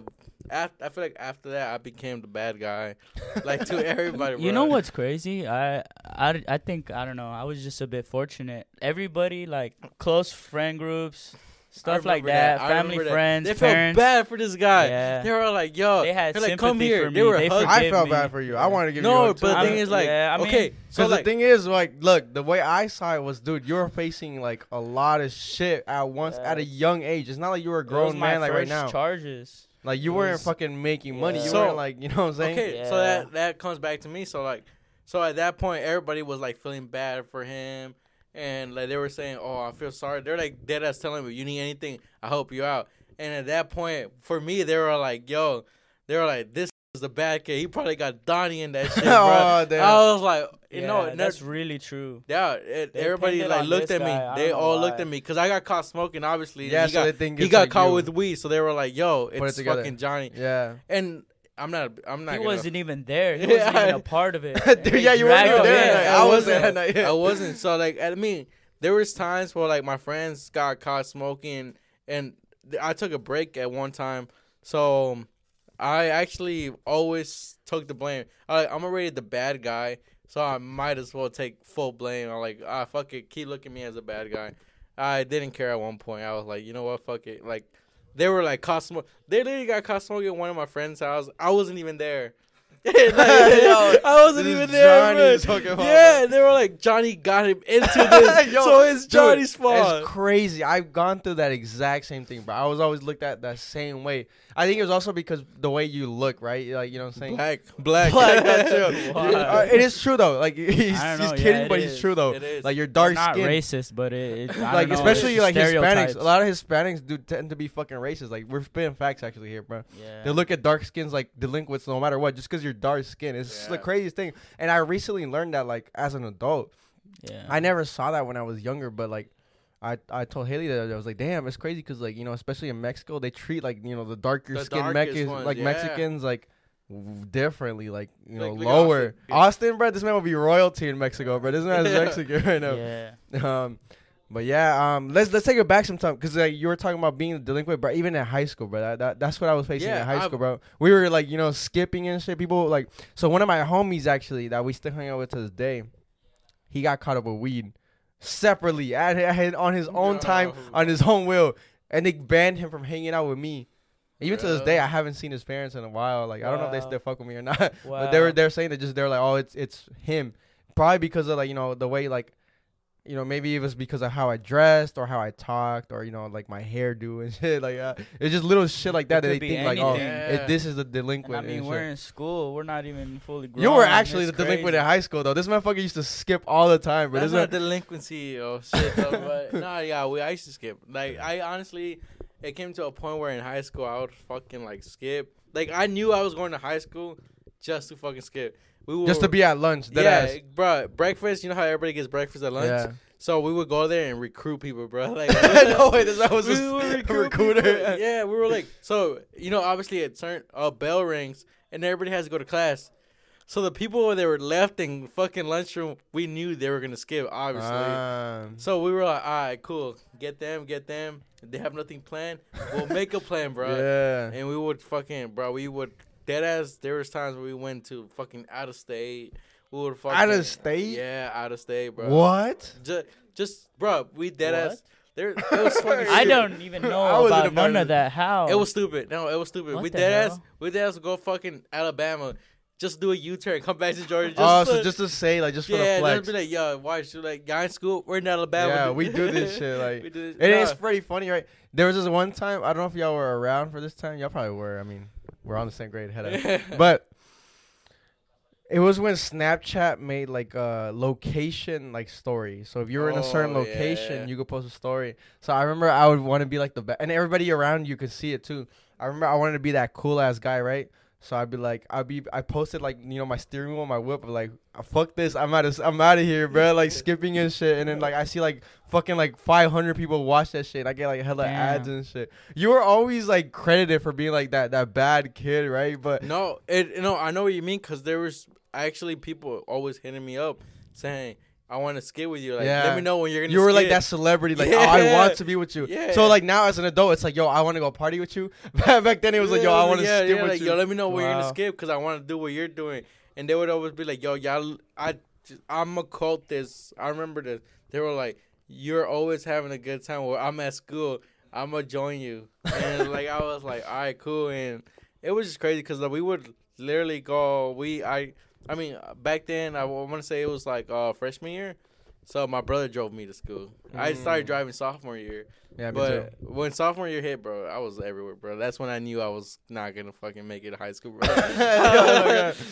after, I feel like after that, I became the bad guy, like to everybody. You bro. know what's crazy? I, I, I think I don't know. I was just a bit fortunate. Everybody like close friend groups, I stuff like remember that, family, remember that. friends, They parents. felt bad for this guy. Yeah. They were like, yo, They had they're like, come sympathy here. for They me. were They hugging. I felt me. bad for you. I wanted to give you. No, but the thing is like, yeah, I mean- okay, so like, the thing is, like, look, the way I saw it was, dude, you were facing like a lot of shit at once Yeah. at a young age. It's not like you were a grown man like right now. Charges. like you weren't was- fucking making money. Yeah. You So- weren't like, you know what I'm saying? Okay, so that that comes back to me. So like, so at that point, everybody was like feeling bad for him, and like they were saying, "Oh, I feel sorry." They're like dead ass telling me, "You need anything? I help you out." And at that point, for me, they were like, "Yo," they were like, "This is the bad kid. He probably got Donnie in that shit, bro." oh, damn. I was like, you Yeah, know, that's that's really true. yeah. It, everybody pinned it like looked at me. guy. I They all looked at me because I got caught smoking. Obviously, yeah, he so got they think he got like caught you. with weed. So they were like, "Yo, it it's together. fucking Johnny." Yeah. And I'm not. I'm not. He gonna, wasn't even there. He Yeah. wasn't even a part of it. Dude, yeah, you weren't dragged even him there in. that. I I wasn't. wasn't that yeah. I wasn't. So like, I mean, there was times where like my friends got caught smoking, and I took a break at one time. So um, I actually always took the blame. I, I'm already the bad guy, so I might as well take full blame. I'm like, ah, fuck it, keep looking at me as a bad guy. I didn't care at one point. I was like, you know what, fuck it. Like, they were like caught smoking. They literally got caught smoking at one of my friends' house. I wasn't even there. Like, I wasn't even there. bro. Johnny's fucking. Yeah, they were like Johnny got him into this, Yo, so it's Dude, Johnny's fault. It's crazy. I've gone through that exact same thing, bro. I was always looked at that same way. I think it was also because the way you look, right? Like you know what I'm saying. Black, black, Black, that's true. Why? Uh, it is true though. Like he's, he's I kidding, yeah, it but he's true though. It is. Like you're They're dark not skin. racist, but it, it I like know, especially it's like Hispanics. stereotypes. A lot of Hispanics do tend to be fucking racist. Like we're spitting facts actually here, bro. Yeah. They look at dark skins like delinquents no matter what, just because you're dark skin. It's just the craziest thing. And I recently learned that like as an adult. yeah. I never saw that when I was younger, but like. I, I told Haley that I was like, damn, it's crazy because like you know, especially in Mexico, they treat like you know the darker The skin darkest Mexicans, ones, like yeah. Mexicans, like w- differently, like you know, Like, lower. Austin. Austin, bro, this man will be royalty in Mexico, bro. This man is Yeah. Mexican right now. yeah. Um, but yeah, um, let's let's take it back sometime because like you were talking about being a delinquent, bro. Even in high school, bro. That, that that's what I was facing Yeah, in high I've- school, bro. We were like you know skipping and shit. People like so one of my homies actually that we still hang out with to this day, he got caught up with weed separately at, at on his own time on his own will, and they banned him from hanging out with me. Even to this day, I haven't seen his parents in a while. Like I don't know if they still fuck with me or not. But they were Wow. they're saying that just they're like, oh, it's it's him, probably because of like you know the way like you know, maybe it was because of how I dressed or how I talked or you know, like my hairdo and shit. Like uh, it's just little shit like that that they be think like, oh, anything. it, this is the And delinquent. I mean, and we're shit. in school. We're not even fully grown. You were actually It's the delinquent crazy. in high school though. This motherfucker used to skip all the time, but That's this not one, delinquency or shit though. But nah, yeah, we I used to skip. Like I honestly, it came to a point where in high school I would fucking like skip. Like I knew I was going to high school just to fucking skip. We were, just to be at lunch. Yeah, ass. bro. Breakfast. You know how everybody gets breakfast at lunch. Yeah. So we would go there and recruit people, bro. Like no way, this I was we a recruiter. people. Yeah, we were like, so you know, obviously it turned a bell rings and everybody has to go to class. So the people that were left in fucking lunchroom, we knew they were gonna skip, obviously. Um, so we were like, all right, cool, get them, get them. They have nothing planned, we'll make a plan, bro. yeah. And we would fucking, bro, we would dead ass. There was times where we went to fucking out of state. We would fucking Out of state? Yeah, out of state, bro. What? Just, just, bro, we dead What? ass. There, it was. I don't even know wasn't about about none of that. How? It was stupid. No, it was stupid. What we the dead ass. We dead ass go fucking Alabama. Just do a U turn, come back to Georgia. Oh, to- so just to say, like, just for the flex. just be like, yo, watch, like, y'all in school, we're in Alabama. Yeah, we do this shit, like- we do this. It is Nah. pretty funny, right? There was this one time. I don't know if y'all were around for this time. Y'all probably were. I mean, we're on the same grade, head up. But it was when Snapchat made like a location like story. So if you were in a oh, certain Oh, location, yeah. you could post a story. So I remember I would want to be like the best, and everybody around you could see it too. I remember I wanted to be that cool ass guy, right? So I'd be like, I'd be, I posted like, you know, my steering wheel, my whip, like, "Ah, fuck this, I'm out of, I'm out of here, bro, like skipping and shit. And then like I see like fucking like 500 people watch that shit. I get like hella Damn. ads and shit. You were always like credited for being like that, that bad kid, right? But No, it no, I know what you mean because there was actually people always hitting me up saying, "I want to skate with you. Like, Yeah. let me know when you're gonna." you were like that celebrity, like, oh, I want to be with you. Yeah. So like now as an adult, it's like, yo, I want to go party with you. Back then it was like, yo, I want to yeah, skip yeah, with like, you. Yo, let me know where you're gonna skip because I want to do what you're doing. And they would always be like, "Yo, y'all, I, just, I'm a cult. This, I remember this. They were like, you're always having a good time. Well, I'm at school. I'm gonna join you." And like I was like, "All right, cool." And it was just crazy because like, we would literally go. We, I, I mean, back then I want to say it was like uh freshman year. So my brother drove me to school. I started Mm. driving sophomore year. yeah, me too. But when sophomore year hit, bro, I was everywhere, bro. That's when I knew I was not gonna fucking make it to high school, bro.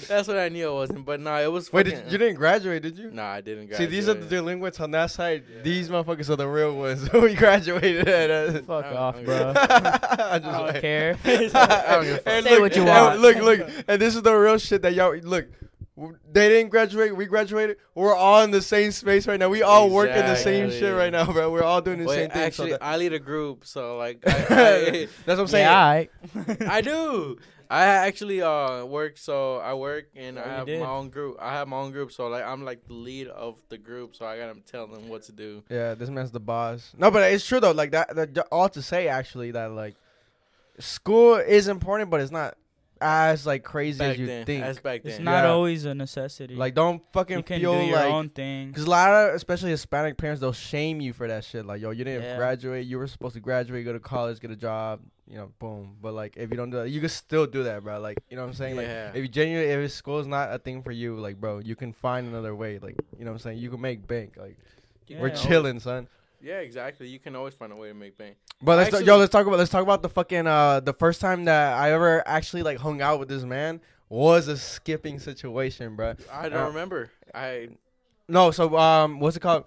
That's when I knew I wasn't. But nah, it was. Wait, fucking, did, you didn't graduate, did you? Nah, I didn't. Graduate. See, these are the delinquents on that side. Yeah. These motherfuckers are the real ones. we graduated at. Uh, Fuck Oh, off, okay. bro. I I just don't care. I don't give a fuck. And Say look, what you want. Look, look, and this is the real shit that y'all look. W- They didn't graduate. We graduated. We're all in the same space right now. We all work in the same shit right now, bro. We're all doing the Wait, same thing. actually, so that- I lead a group, so like, I, that's what I'm saying. yeah. I, I do. I actually uh work, so I work and Oh, I have did. my own group. I have my own group, so like I'm like the lead of the group, so I gotta tell them what to do. Yeah, this man's the boss. No, but it's true though. Like that, that all to say actually that like school is important, but it's not as like crazy Back as you then, think. as back It's not Yeah. always a necessity. Like, don't fucking you can feel do your like own thing. Because a lot of, especially Hispanic parents, they'll shame you for that shit. Like, yo, you didn't Yeah. graduate. You were supposed to graduate, go to college, get a job. You know, boom. But like, if you don't do that, you can still do that, bro. Like, you know what I'm saying? Yeah. Like, if you genuinely, if school is not a thing for you, like, bro, you can find another way. Like, you know what I'm saying? You can make bank. Like, we're chilling, son. Yeah, exactly. You can always find a way to make bank. But let's Actually- yo, let's talk about let's talk about the fucking uh the first time that I ever actually like hung out with this man was a skipping situation, bro. I don't Uh, remember. I No, so um, what's it called?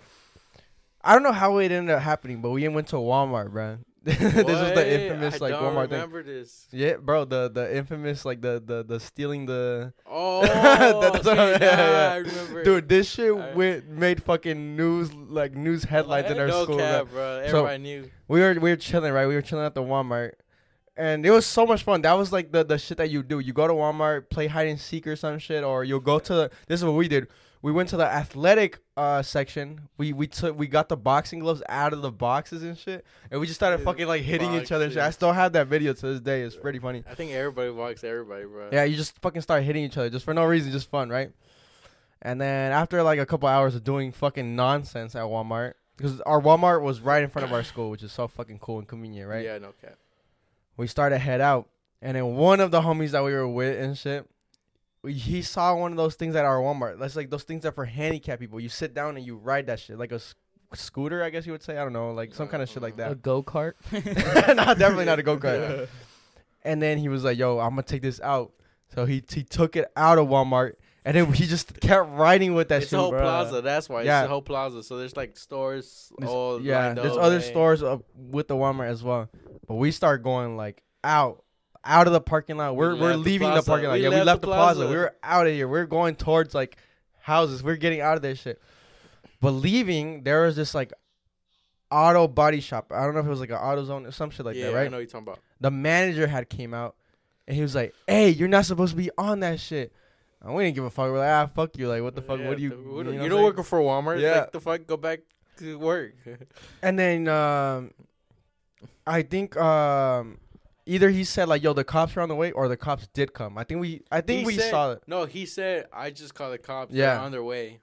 I don't know how it ended up happening, but we went to Walmart, bro. this was the infamous I like Walmart thing. this. Yeah, bro, the the infamous like the the the stealing the Oh, That's okay, what- yeah, yeah. I remember. dude. This shit I- went made fucking news like news headlines in our no school. cap, bro. So- Everybody knew. We were we were chilling, right? We were chilling at the Walmart, and it was so much fun. That was like the the shit that you do. You go to Walmart, play hide and seek or some shit, or you'll go to. This is what we did. We went to the athletic uh section. We we took we got the boxing gloves out of the boxes and shit, and we just started Dude, fucking like hitting each other. And shit. I still have that video to this day. It's pretty funny. I think everybody walks everybody, bro. Yeah, you just fucking start hitting each other just for no reason, just fun, right? And then after like a couple hours of doing fucking nonsense at Walmart, because our Walmart was right in front of our school, which is so fucking cool and convenient, right? Yeah, no cap. we started head out, and then one of the homies that we were with and shit, he saw one of those things at our Walmart. That's like those things that are for handicapped people. You sit down and you ride that shit like a s- scooter, I guess you would say. I don't know, like some kind of shit like that. A go kart. no, definitely not a go kart. And then he was like, "Yo, I'm gonna take this out." So he he took it out of Walmart, and then he just kept riding with that it's shit. a whole bruh. plaza. That's why. Yeah. It's a whole plaza. So there's like stores There's- all yeah, lined there's up. other Right. stores up with the Walmart as well. But we start going like out, out of the parking lot. We're We we're left the leaving the, parking lot. We yeah, we left left the the plaza. plaza. We were out of here. We are going towards like houses. We are getting out of this shit. But leaving, there was this like auto body shop. I don't know if it was like an auto zone or some shit like yeah, that, I right? know what you're talking about. the manager had came out and he was like, "Hey, you're not supposed to be on that shit." And we didn't give a fuck. We're like, "Ah, fuck you!" Like, what the fuck? Yeah, what do you? the- we you don't- know you what don't I'm work for Walmart. Yeah. Like the fuck, go back to work. And then um, I think um, either he said like, "Yo, the cops are on the way," or the cops did come. I think we, I think He we said- saw it. no, he said I just called the cops. Yeah. Yeah, on their way.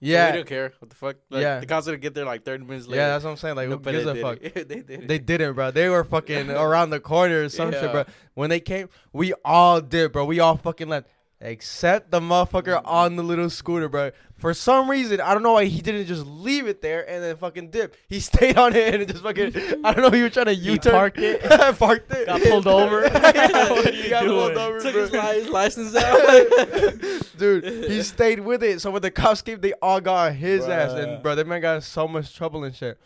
So Yeah, we don't care. What the fuck? Like, Yeah. the cops gonna get there like 30 minutes later. yeah, that's what I'm saying. Like, No, who but gives they a did fuck? it. they did it. They didn't, bro. They were fucking around the corner or some shit, Yeah. bro. When they came, we all did, bro. We all fucking left. Except the motherfucker on the little scooter, bro. For some reason, I don't know why he didn't just leave it there and then fucking dip. He stayed on it and just fucking. I don't know. He was trying to He U-turn. parked it. parked it. Got pulled over. Yeah, What are he got doing? pulled over, Took bro. his li- license out. Dude, he stayed with it. So when the cops came, they all got on his ass, and bro, that man got so much trouble and shit.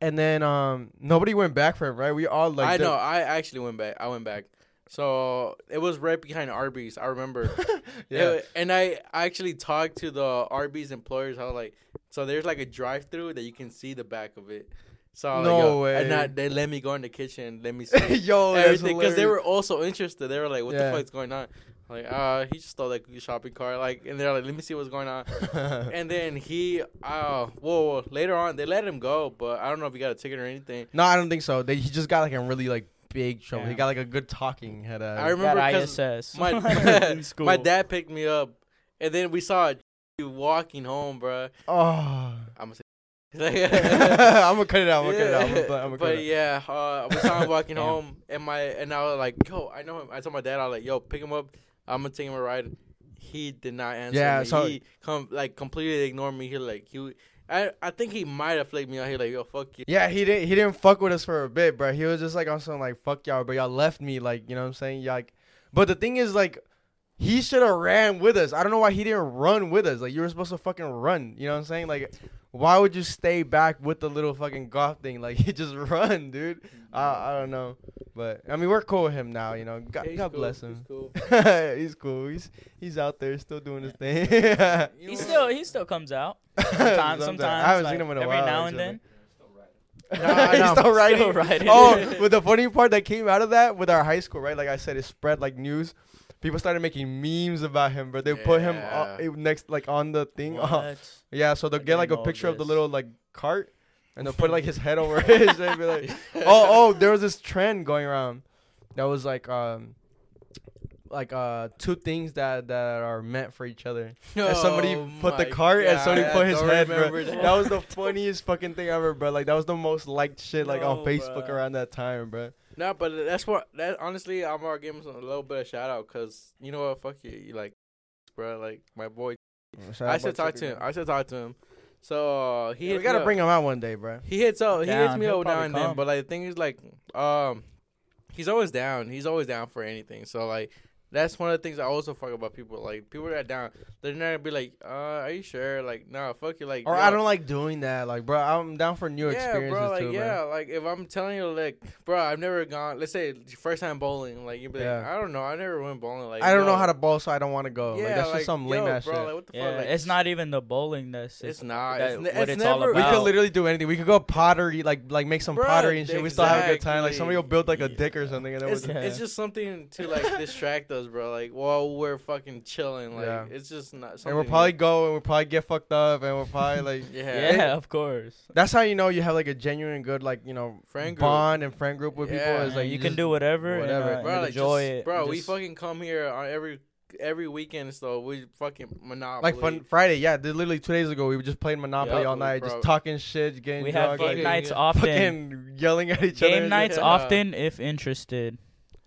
And then um, nobody went back for him, right? We all like. I did- know. I actually went back. I went back. So it was right behind Arby's. I remember. Yeah. It- and I actually talked to the Arby's employers. How like, so there's like a drive-through that you can see the back of it. So I was like, No yo, way. And I, they let me go in the kitchen. Let me see Yo, everything because they were also interested. They were like, "What Yeah. the fuck's going on?" Like, uh, he just stole like a shopping cart. Like, and they're like, "Let me see what's going on." and then he, uh, whoa, later on they let him go, but I don't know if he got a ticket or anything. no, I don't think so. They, he just got like a really like big trouble. He got like a good talking head. Uh, I remember Got 'cause ISS. my my dad picked me up, and then we saw you walking home, bruh. oh. I'm gonna say. I'm gonna cut it out. I'm gonna cut it out. I'm gonna, I'm gonna cut but out. yeah, uh, we saw him walking home, and my and I was like, "Yo, I know him." I told my dad, "I was like, yo, pick him up. I'm gonna take him a ride." He did not answer. Yeah, me. so- he com- like completely ignored me. He like he, I I think he might have flicked me out. He like, "Yo, fuck you." Yeah, he didn't. He didn't fuck with us for a bit, bro. He was just like on some like fuck y'all, but y'all left me, like you know what I'm saying. Y'all, like, but the thing is, like, he should have ran with us. I don't know why he didn't run with us. Like you were supposed to fucking run. You know what I'm saying? Like, why would you stay back with the little fucking golf thing? Like, you just run, dude. I I don't know, but I mean we're cool with him now. You know, God, Yeah, God cool. bless He's him. cool. he's cool. He's he's out there still doing his thing. He still he still comes out. Sometimes, Sometimes. sometimes. I haven't like, seen him in a every while, now and actually. then. Nah, he's still riding. Still oh, riding. Oh, but the funny part that came out of that with our high school, right? Like I said, it spread like news. People started making memes about him, but they put him uh, next, like on the thing. Uh, yeah, so they'll I get like a didn't picture of the little like cart, and they'll put like his head over his. And be like, oh, oh, there was this trend going around that was like, um, like uh, two things that that are meant for each other. And somebody Oh put the my cart and somebody put I his head, bro. That. that. was the funniest fucking thing ever, bro. Like that was the most liked shit like on Facebook bruh. around that time, bro. Nah, but that's what that honestly, I'm gonna give him a little bit of shout out because you know what, fuck you, you like, bro, like my boy. I should talk to him. I should talk to him. So uh, he Yeah, we gotta bring him out one day, bro. He hits out. He hits me He'll up now probably and then. But like the thing is, like, um, he's always down. He's always down for anything. So like, that's one of the things I also fuck about people. Like people that are down, they're not gonna be like, uh, are you sure? Like, nah, fuck you. Like, Or yo, I don't like doing that, like, bro. I'm down for new yeah, experiences bro. Like, too, yeah, bro. like if I'm telling you, like, bro, I've never gone. Let's say first time bowling. Like, you be like, I don't know. I never went bowling. Like, I don't know how to bowl, so I don't want to go. Yeah, like, that's like, just some yo, lame ass bro, shit. Like, what the Yeah, fuck? Like, it's not even the bowling that's It's it's not. that- It's, what it's it's all never. we could literally do anything. We could go pottery, like like make some Bruh, pottery and shit. We still have a good time. Like somebody will build like a dick or something, and then It's, we'll it's just something to like distract us, bro. Like while we're fucking chilling, like Yeah. it's just not. and we'll probably go and we'll probably get fucked up, and we'll probably like. yeah, yeah, of course. That's how you know you have like a genuine good like you know Friend group. bond and friend group with Yeah. people. Is like you, you, can do whatever, whatever. and, uh, bro. and Like enjoy just, it. bro. We fucking come here on every every weekend, so we fucking monopoly. like fun Friday. Yeah, literally two days ago we were just playing Monopoly Yeah, all night, bro. just talking shit, getting we drunk, have game fucking- nights yeah. often. fucking yelling at each other. Game nights. Yeah. often if interested.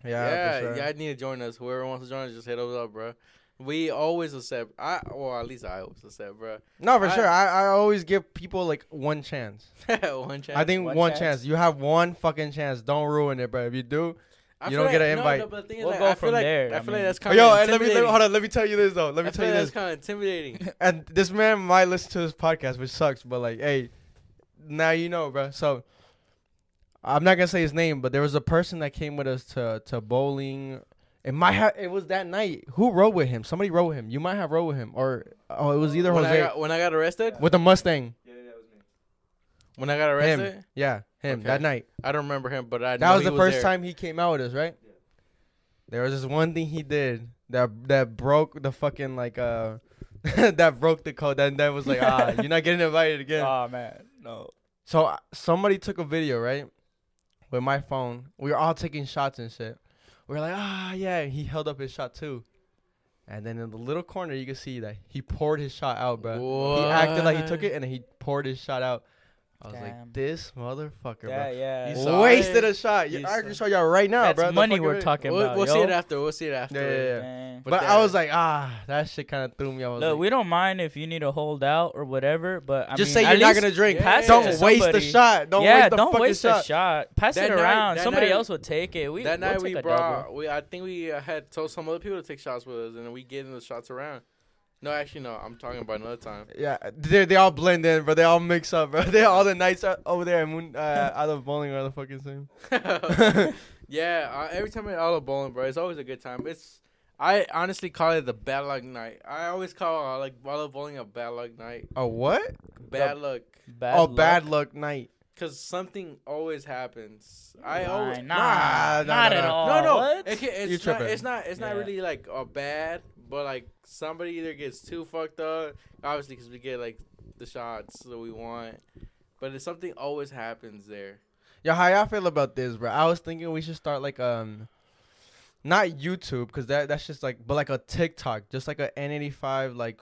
Yeah, Yeah, for sure. yeah. I need to join us. Whoever wants to join us, just hit us up, bro. We always accept. I well, at least I always accept, bro. No, for I- sure. I, I always give people like one chance. one chance. I think One one, chance. chance. You have one fucking chance. Don't ruin it, bro. If you do, I you don't get an invite. No, but the thing We'll like, go I from like, there, I I feel like that's kind yo, of and let me, let me hold on. Let me tell you this though. Let me I tell feel you like this. that's kind of intimidating. and this man might listen to this podcast, which sucks, but like, hey, now you know, bro. So I'm not gonna say his name, but there was a person that came with us to to bowling. It might have. It was that night. Who rode with him? Somebody rode with him. You might have rode with him, or oh, it was either when I Jose got when I got arrested. with the Mustang. Yeah, that was me. When I got Him. arrested, Yeah, him Okay. that night. I don't remember him, but I That know was he the first there. time he came out with us, right? There was this one thing he did that that broke the fucking like uh that broke the code. That that was like ah, you're not getting invited again. Oh man, no. So uh, somebody took a video, right? With my phone. We were all taking shots and shit. We were like, ah, yeah. He held up his shot too. And then in the little corner, you can see that he poured his shot out, bro. He acted like he took it and then he poured his shot out. I was Damn. like, this motherfucker, Yeah, bro. yeah. You Wasted it? a shot. You Yeah, I can show y'all right now, That's bro. The money we're video. talking We'll, about. we'll yo. see it after. We'll see it after. Yeah, yeah, yeah. But, But I was like, ah, that shit kind of threw me. I was Look, like, we don't mind if you need to hold out or whatever, but I just mean, say at you're not gonna drink. Yeah, pass it don't to waste the somebody. shot. Don't yeah, waste the don't waste shot. a shot. Pass That it around. that Somebody night- else would take it. We that night we brought. We I think we uh, had told some other people to take shots with us, and we getting the shots around. No, actually, no. I'm talking about another time. Yeah, they they all blend in, bro. They all mix up, bro. They all the nights are over there at Moon, uh, out of bowling are the fucking same. yeah, uh, every time I all of bowling, bro, it's always a good time. It's I honestly call it the bad luck night. I always call uh, like all of bowling a bad luck night. Oh what? Bad luck, Bad oh, luck. bad luck night. cause something always happens. I Nah, always nah, Nah, nah, not nah, at nah. all. no no. What? It can, You it's not. tripping. It's not. It's not really like a bad, but like somebody either gets too fucked up, obviously, because we get like the shots that we want. But it's something always happens there. Yo, how y'all feel about this, bro? I was thinking we should start like um, not YouTube, cause that that's just like, but like a TikTok, just like a N85 like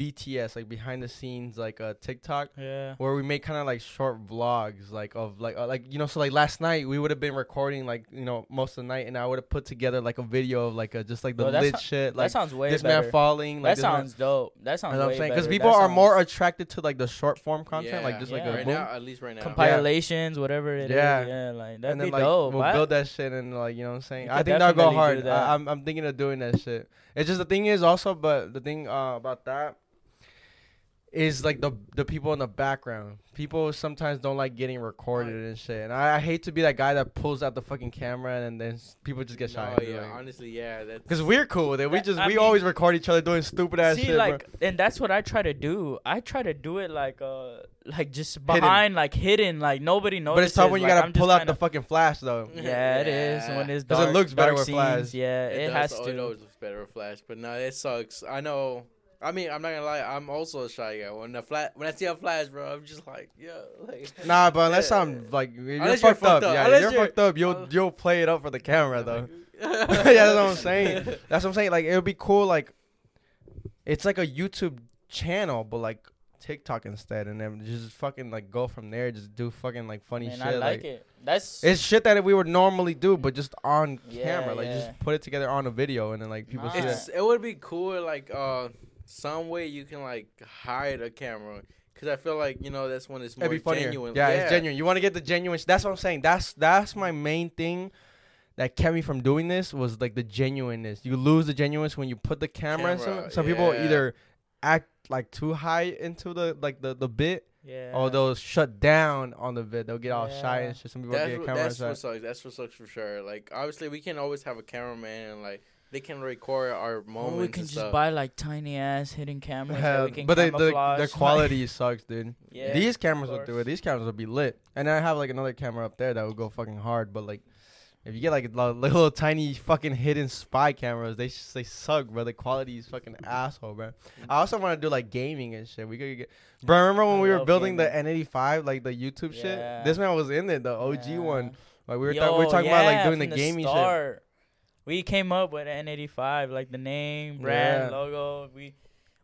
BTS, like behind the scenes like a TikTok. Yeah. where we make kind of like short vlogs like of like uh, like you know so like last night we would have been recording like you know most of the night and I would have put together like a video of like a just like the Bro, lit not- shit that like sounds way this better. man falling like that this man- sounds dope. That sounds. you sounds know what I'm saying better. because That people are more attracted to like the short form content like just yeah. like a right boom. now, at least right now. compilations, whatever it is. Yeah. yeah, like that'd and then be like dope. we'll I- build that shit and like you know what I'm saying. We I think that'll go hard. that. I, I'm I'm thinking of doing that shit. It's just the thing is also, but the thing uh, about that is like the the people in the background. People sometimes don't like getting recorded and shit. And I, I hate to be that guy that pulls out the fucking camera and then s- people just get shy. Oh yeah, honestly, yeah. That's Because we're cool with it. We That- just I we mean- always record each other doing stupid ass See, shit, like, bro. and that's what I try to do. I try to do it like, uh, like just behind, like hidden, like nobody knows. But it's tough when you like, gotta I'm pull out kinda- the fucking flash though. Yeah, it is when it's 'Cause it dark. looks better dark with scenes, flash. Yeah, it, does- has oh, to. It always looks better with flash, but no, it sucks. I know. I mean, I'm not gonna lie. I'm also a shy guy. When the flat, when I see a flash, bro, I'm just like, yeah, like. Nah, but unless Yeah. I'm like you're Unless you're fucked up. fucked up. Yeah, Unless you're you're- fucked up. You'll uh, you'll play it up for the camera though. yeah, yeah, that's what I'm saying. That's what I'm saying. Like it would be cool. Like it's like a YouTube channel, but like TikTok instead, and then just fucking like go from there. Just do fucking like funny Man, shit. I like, it. That's It's shit that we would normally do, but just on Yeah, camera. Like yeah. just put it together on a video, and then like people Nah. see It's, it. it would be cool, like uh, some way you can like hide a camera, cause I feel like you know that's when it's more It'd be funnier. genuine. Yeah, it's genuine. You want to get the genuine. sh- That's what I'm saying. That's that's my main thing. That kept me from doing this was like the genuineness. You lose the genuineness when you put the camera. in Camera, some some people either act like too high into the like the the bit, yeah. or they'll shut down on the bit. They'll get all shy and shit. Some people That's get what, camera that's shy. what sucks. That's what sucks for sure. Like obviously we can always have a cameraman and like they can record our Or moments we can and just stuff. buy like tiny ass hidden cameras that we can but the, the camouflage. the quality sucks, dude. yeah, These cameras will do it. These cameras will be lit. And I have like another camera up there that will go fucking hard. But like, if you get like li- little tiny fucking hidden spy cameras, they s- they suck, bro. The quality is fucking asshole, bro. I also want to do like gaming and shit. We could get. Bro, remember when I we were building gaming. the N85, like the YouTube Yeah. shit? This man was in it, the OG Yeah. one. Like we were, Yo, th- we were talking about like doing the from gaming shit. We came up with N85, like the name, brand, Yeah. logo. We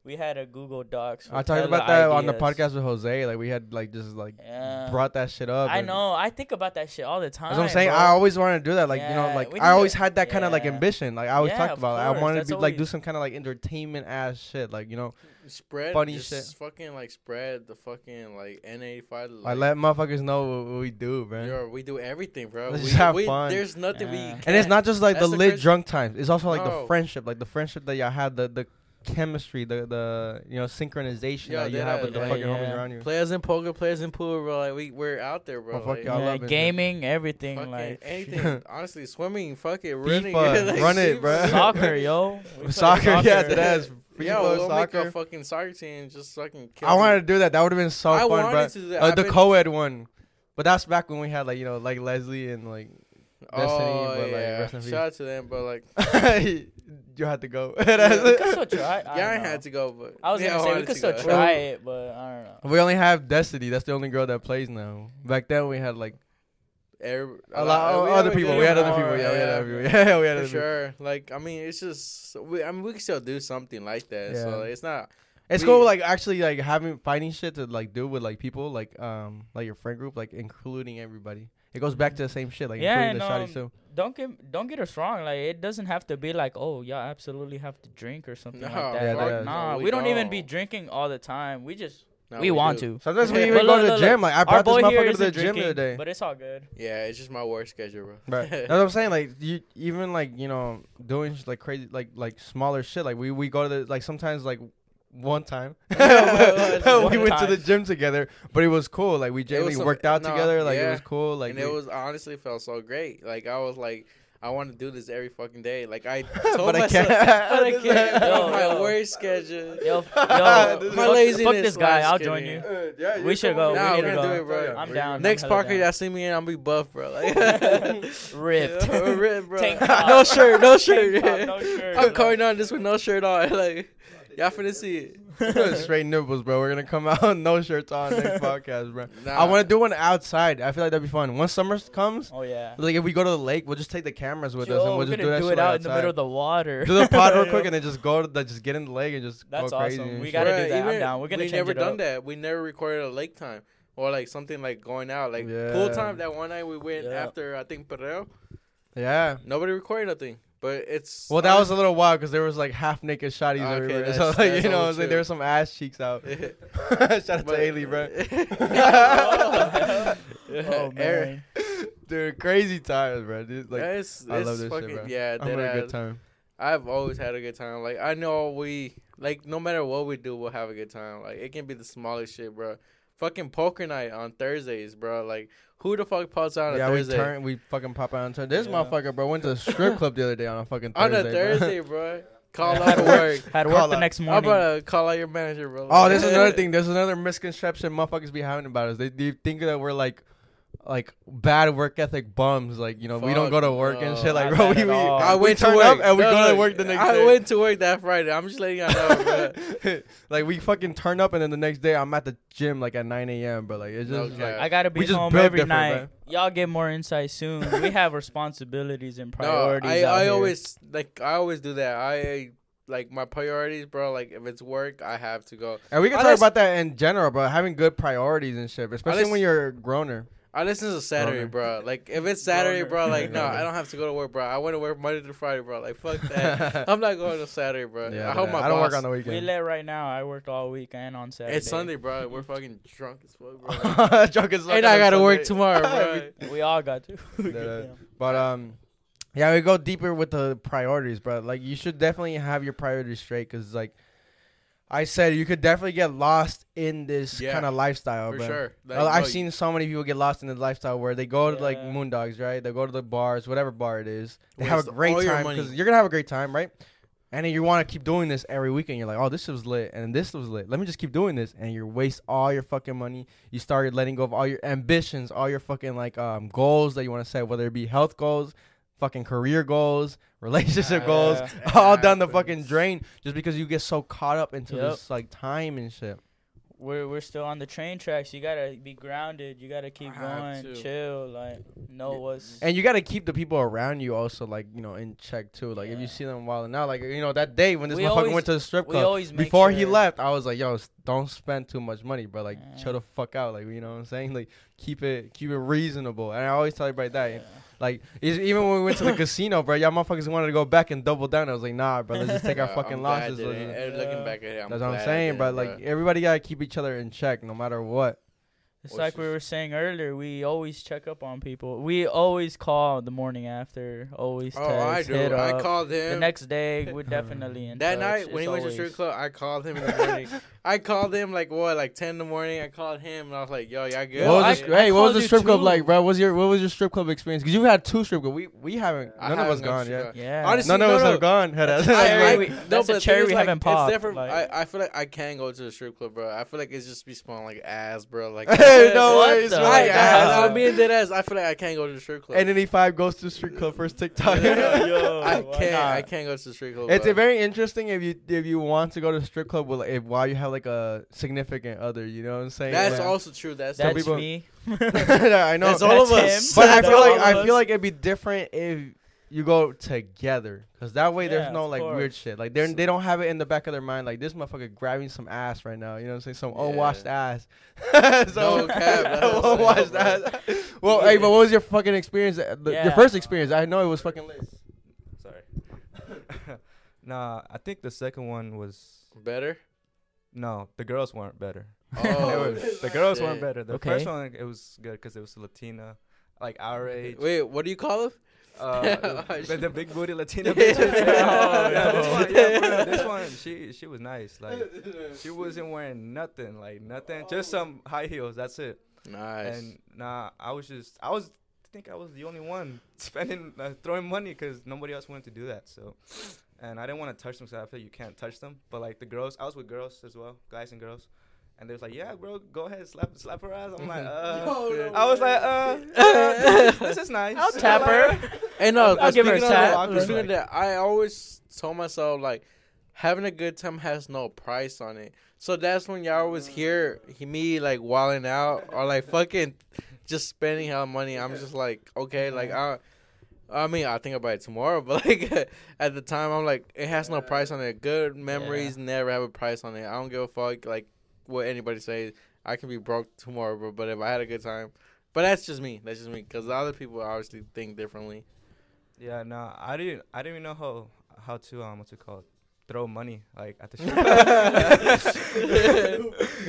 we had a Google Docs. I talked about that on the podcast with Jose. Like we had like just like Yeah. brought that shit up. I know. I think about that shit all the time. That's what I'm saying. bro. I always wanted to do that. Like you know, like I always to- had that kind of like ambition. Like I always Yeah, talked of about. it. I wanted That's to be like do some kind of like entertainment ass shit. Like you know, spread Funny just shit. Fucking like spread the fucking like N85. I let motherfuckers know what, what we do, man. Yo, we do everything, bro. Let's we, just have we, fun. There's nothing we. Can't. And it's not just like That's the the lit crazy- drunk times. It's also like the friendship, like the friendship that y'all had, the the chemistry, the the you know synchronization Yo, that you they have had- with the yeah, fucking homies around you. players in poker, players in pool, bro. Like we we're out there, bro. Oh, fuck like, y'all. I Yeah, love it, gaming, everything fucking like anything. honestly, swimming, fuck it, running, FIFA, like, run it, bro. soccer, yo. We play Soccer, yeah, that's. Yeah, we'll make soccer. a fucking soccer team. and Just fucking. Kill I wanted to do that. That would have been so I fun, bro. to do that. Uh, the been- co-ed one, but that's back when we had like you know like Leslie and like Destiny, oh but, like, yeah, rest shout out to them, but like, you had to go. We could still try. I yeah, I had to go, but I was yeah, gonna say we wanted could still go. try it, but I don't know. we only have Destiny. That's the only girl that plays now. Back then we had like Every, a lot of other people. We had other people. Yeah, we had other people. yeah, Yeah, we had for other people. sure. Like, I mean, it's just, we, I mean, we can still do something like that. So Yeah. it's not. It's We- cool, like actually, like having finding shit to like do with like people, like um, like your friend group, like including everybody. It goes back to the same shit, like Yeah, including the and, shotties um, too. Don't get don't get us wrong. Like it doesn't have to be like, oh, y'all absolutely have to drink or something No, like that. Yeah, Like, that is- nah, no, we, we don't even be drinking all the time. We just no, we, want do. to. Sometimes we But even go look, to the look, gym. Like I Our brought this boy here motherfucker to the gym the drinking, other day. but it's all good. Yeah, it's just my work schedule, bro. Right. That's what I'm saying. Like you, even like you know, doing like crazy, like like smaller shit. Like we we go to the like sometimes like one time we One went to the gym together, but it was cool. Like we generally some- worked out no, together. Like it was cool. Like and it we- was honestly felt so great. Like I was like, I want to do this every fucking day. Like I told but I myself, can't. but I can't. Yo, bro, my yo. work schedule. Yo, yo, My fuck, fuck this guy. I'll join you. Uh, yeah, We should go. Nah, we we're need to gonna go. do it, bro. I'm down. Next I'm hella down. y'all see me in, I'll be buff, bro. Like ripped. Yeah, ripped, bro. Tank. No shirt, no shirt. Tank top, no shirt. I'm coming on this with no shirt on. Like y'all finna see it. Straight nipples, bro. We're gonna come out no shirts on next podcast, bro. Nah. I want to do one outside. I feel like that'd be fun. Once summer comes, Oh yeah. like if we go to the lake, we'll just take the cameras with us and we'll we're just gonna do that do it out like in the middle of the water. Do the pod real quick and then just go to the, just get in the lake and just That's go crazy. awesome. We gotta do Bruh, that. I'm even- down. We're gonna we change never it done up. that. We never recorded a lake time or like something like going out, like pool time. That one night we went Yeah. after I think Perreo. Yeah. Nobody recorded nothing, but it's Well, that was a little wild because there was like half naked shotties Okay, everywhere. So like you know, all what I'm saying? true. there were some ass cheeks out. Shout out to But- Ailey, bro. Oh Eric- man. Dude, crazy times, bro. Dude, like it's, I love this fucking, shit, bro. Yeah, I'm having a good time. I've always had a good time. Like I know we like no matter what we do, we'll have a good time. Like it can be the smallest shit, bro. Fucking poker night on Thursdays, bro. Like who the fuck pops out on Yeah, a we Thursday? turn, we fucking pop out on turn. This Yeah. motherfucker, bro, went to the strip club the other day on a fucking on Thursday. a bro. Thursday, bro. Call out to work. Had to Call work the out. next I'm morning. about to call out your manager, bro. Oh, this is another thing. There's another misconception motherfuckers be having about us. They, they think that we're like, like bad work ethic bums. Like you know, we don't go to work and shit. Like bro, we, we, all. I we went to turn work up and we No, go no, to work the next I day. went to work that Friday. I'm just letting y'all know, like we fucking turn up and then the next day I'm at the gym like at 9 a.m. But like it's just cap. like I gotta be We home every different, night. Y'all get more insight soon. we have responsibilities and No, priorities. I, out I here. always like I always do that. I like my priorities, bro. Like if it's work, I have to go. and we can I talk about that in general, bro. Having good priorities and shit, especially lis- when you're a groaner. I listen to Saturday, Groner. bro. Like if it's Saturday, Groner. bro. Like no, Groner. I don't have to go to work, bro. I want to work Monday to Friday, bro. Like fuck that. I'm not going to Saturday, bro. Yeah, I hope but my I don't boss. work on the weekend. We weekend. lit right now. I worked all week and on Saturday. it's Sunday, bro. We're fucking drunk as fuck, bro. Drunk as fuck and I gotta work tomorrow, bro. We all got to. Yeah. But um, yeah, we go deeper with the priorities, bro. Like you should definitely have your priorities straight, cause like I said, you could definitely get lost in this Yeah, kind of lifestyle, For bro. sure. Like, Well, I've no, seen so many people get lost in the lifestyle where they go to like Yeah. Moondogs, right? They go to the bars, whatever bar it is. They have Waste a great your time money. because you're gonna have a great time, right? And then you want to keep doing this every weekend. You're like, oh, this was lit, and this was lit. Let me just keep doing this, and you waste all your fucking money. You started letting go of all your ambitions, all your fucking like um goals that you want to set, whether it be health goals, fucking career goals, relationship Yeah. goals, all down the fucking drain just because you get so caught up into Yep. this like time and shit. we're we're still on the train tracks. You gotta be grounded. You gotta keep I going, to. chill, like know Yeah. what's. And you gotta keep the people around you also like you know in check too. Like if you see them wilding out, like you know that day when this We motherfucker always- went to the strip we club. always make Before he left, I was like, "Yo, don't spend too much money, bro. Like, Yeah. chill the fuck out. Like, you know what I'm saying? Like, keep it, keep it reasonable." And I always tell everybody that. Yeah. Like, even when we went to the casino, bro, y'all motherfuckers wanted to go back and double down. I was like, "Nah, bro. Let's just take our fucking I'm losses." didn't. Let's just- And Looking back at it, I'm That's what I'm saying, bro. Like, everybody gotta keep each other in check, no matter what. It's Which like we were saying earlier. We always check up on people. We always call the morning after. Always oh, text, Oh, I do. hit I up. called him. the next day, we're definitely in That touch. night when It's he went to the strip club, I called him in the morning. I called him like what, like ten in the morning. I called him and I was like, "Yo, y'all good?" What was I- the, str- hey, what was the strip club too. like, bro? What was your what was your strip club experience? Because you had two strip clubs. We we haven't. I None of us haven't gone gone to yet. strip club. Yeah. Honestly, None of us no. have gone. Head ass. That's I- cherry I- no, that's but a the cherry we haven't popped, It's different. I, I feel like I can go to the strip club, bro. I feel like it's just be smelling like ass, bro. Like Hey, no What way. it's the really I, fuck? ass. I, I'm being dead ass. I feel like I can't go to the strip club. And then E5 goes to the strip club first TikTok. Yo, I why can't. not? I can't go to the strip club. It's bro. a very interesting if you if you want to go to the strip club with if while you have like a significant other, you know what I'm saying? That's Like- also true. That's Some That's people- me. I know. That's all of us. him. but I That's feel all like of I us. feel like it'd be different if you go together, cause that way Yeah, there's no of like weird shit. Like they they don't have it in the back of their mind like this motherfucker grabbing some ass right now. You know what I'm saying? Some unwashed ass. so, No cap, what I'm unwashed bro. ass. Well, hey, but what was your fucking experience? uh, the- Your first experience? I know it was fucking lit. Sorry. nah, I think the second one was better. no. The girls weren't better. Oh, was- the girls weren't better. The Okay. first one it was good because it was Latina, like our age. Wait, what do you call him? Uh, Oh, the, the big booty Latina bitches. Oh, yeah, this one, yeah, this one, she she was nice. Like she wasn't wearing nothing, like nothing, just some high heels. That's it. Nice. And nah, I was just, I was, I think I was the only one spending, uh, throwing money because nobody else wanted to do that. So, and I didn't want to touch them, because I feel you can't touch them. But like the girls, I was with girls as well, guys and girls, and they was like, yeah, bro, go ahead, slap, slap her ass. I'm like, uh, I was like, uh, uh, this, is, nice. I'll tap her. And no, I'll but give her a tap. that, speaking of that, I always told myself like having a good time has no price on it. So that's when y'all was here, he- me like wilding out or like fucking just spending hell money. I'm just like okay, like I. I mean, I think about it tomorrow, but like at the time, I'm like, it has no price on it. Good memories never have a price on it. I don't give a fuck like what anybody say. I can be broke tomorrow, bro, but if I had a good time, but that's just me. That's just me because the other people obviously think differently. Yeah, nah, I didn't, I didn't even know how, how to, um, what's it throw money like at the strip.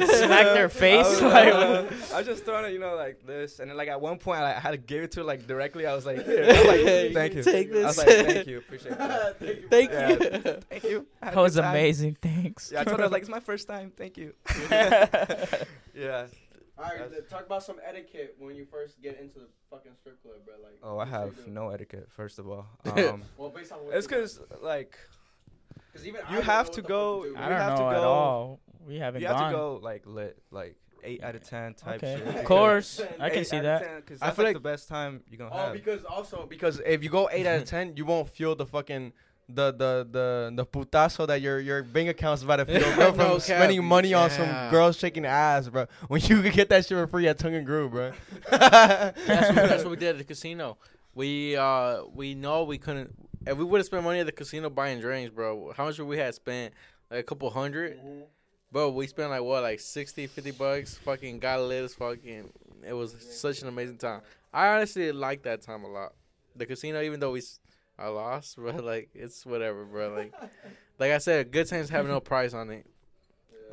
Smack their face, I was, like, uh, I was just throwing it, you know, like this, and then like at one point, I, I had to give it to her like directly. I was like, Here. I was like thank you. Take this. I was this. like, thank you, appreciate that. Thank Yeah. you. Thank you. I had a That was time. amazing. Thanks. Yeah, I told her like it's my first time. Thank you. yeah. All right, talk about some etiquette when you first get into the fucking strip club, bro. Like, Oh, I have no etiquette. First of all, um, Well, based on it's because like even you have to go- I don't have to know at go- all. We haven't you gone. have to go like lit, like eight out of ten type okay, shit. of course, I can see out of that. 10, 'cause I feel like, like- the best time you're gonna Oh, have. because also because if you go eight out of ten, you won't feel the fucking the the the the putazo that your your bank account's about to feel bro, from No spending money on some girls shaking ass, bro. When you could get that shit for free at Tongue and Groove, bro. that's, what, that's what we did at the casino. We uh we know we couldn't. If we would have spent money at the casino buying drinks, bro, how much would we had spent? Like a couple 100 mm-hmm. Bro, we spent like what, like 60, 50 bucks. Fucking got lit as fucking. It was such an amazing time. I honestly like that time a lot. The casino, even though we s- I lost, but like it's whatever, bro. Like, like I said, good times have no price on it.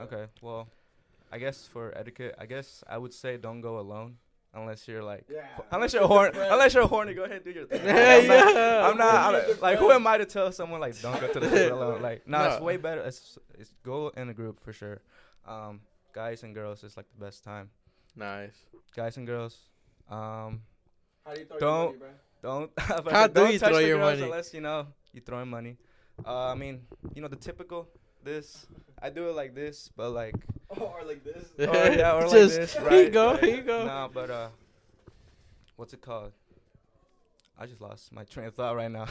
Okay, well, I guess for etiquette, I guess I would say don't go alone unless you're like, unless you're horny. Unless you're horny, go ahead and do your thing. Yeah, I'm not, yeah. I'm not I'm, like, who am I to tell someone like don't go to the strip alone? Like, nah, it's way better. It's, it's go in a group for sure. Um, guys and girls is like the best time. Nice. Guys and girls, um, How do you throw Don't- money, bro? don't How don't you touch throw the your girls money? unless you know you throwing money. Uh, I mean, you know the typical this. I do it like this, but like or like this. or yeah, or like Just, this. here you go, right. here you go. No, but uh, what's it called? I just lost my train of thought right now.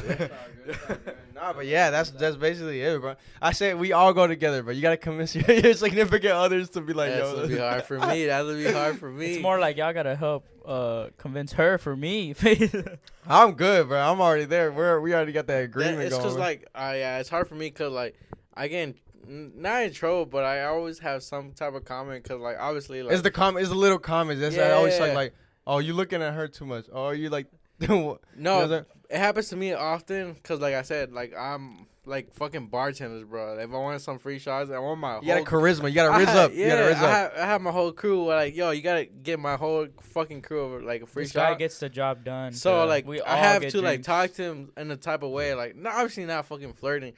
nah, but yeah, that's that's basically it, bro. I say we all go together, but you gotta convince your, your significant others to be like, That's yo, gonna be hard for me. That would be hard for me. It's more like y'all gotta help uh convince her for me. I'm good, bro. I'm already there. We're we already got that That- agreement it's going. because like I yeah, it's hard for me because like I get in, not in trouble, but I always have some type of comment because like obviously like it's the comment, it's the little comments. That's I always like Yeah. like, oh, you looking at her too much. Oh, you like, you no, know, it happens to me often because like I said, like I'm like fucking bartenders, bro. If I want some free shots, I want my you got a charisma. You got to I rizz up. Yeah, you got to rizz I, up. have, I have my whole crew. Like, yo, you gotta get my whole fucking crew over like a free this guy gets the job done. so Yeah. like, we I all have get to like talk to him in a type of way, like, not obviously not fucking flirting,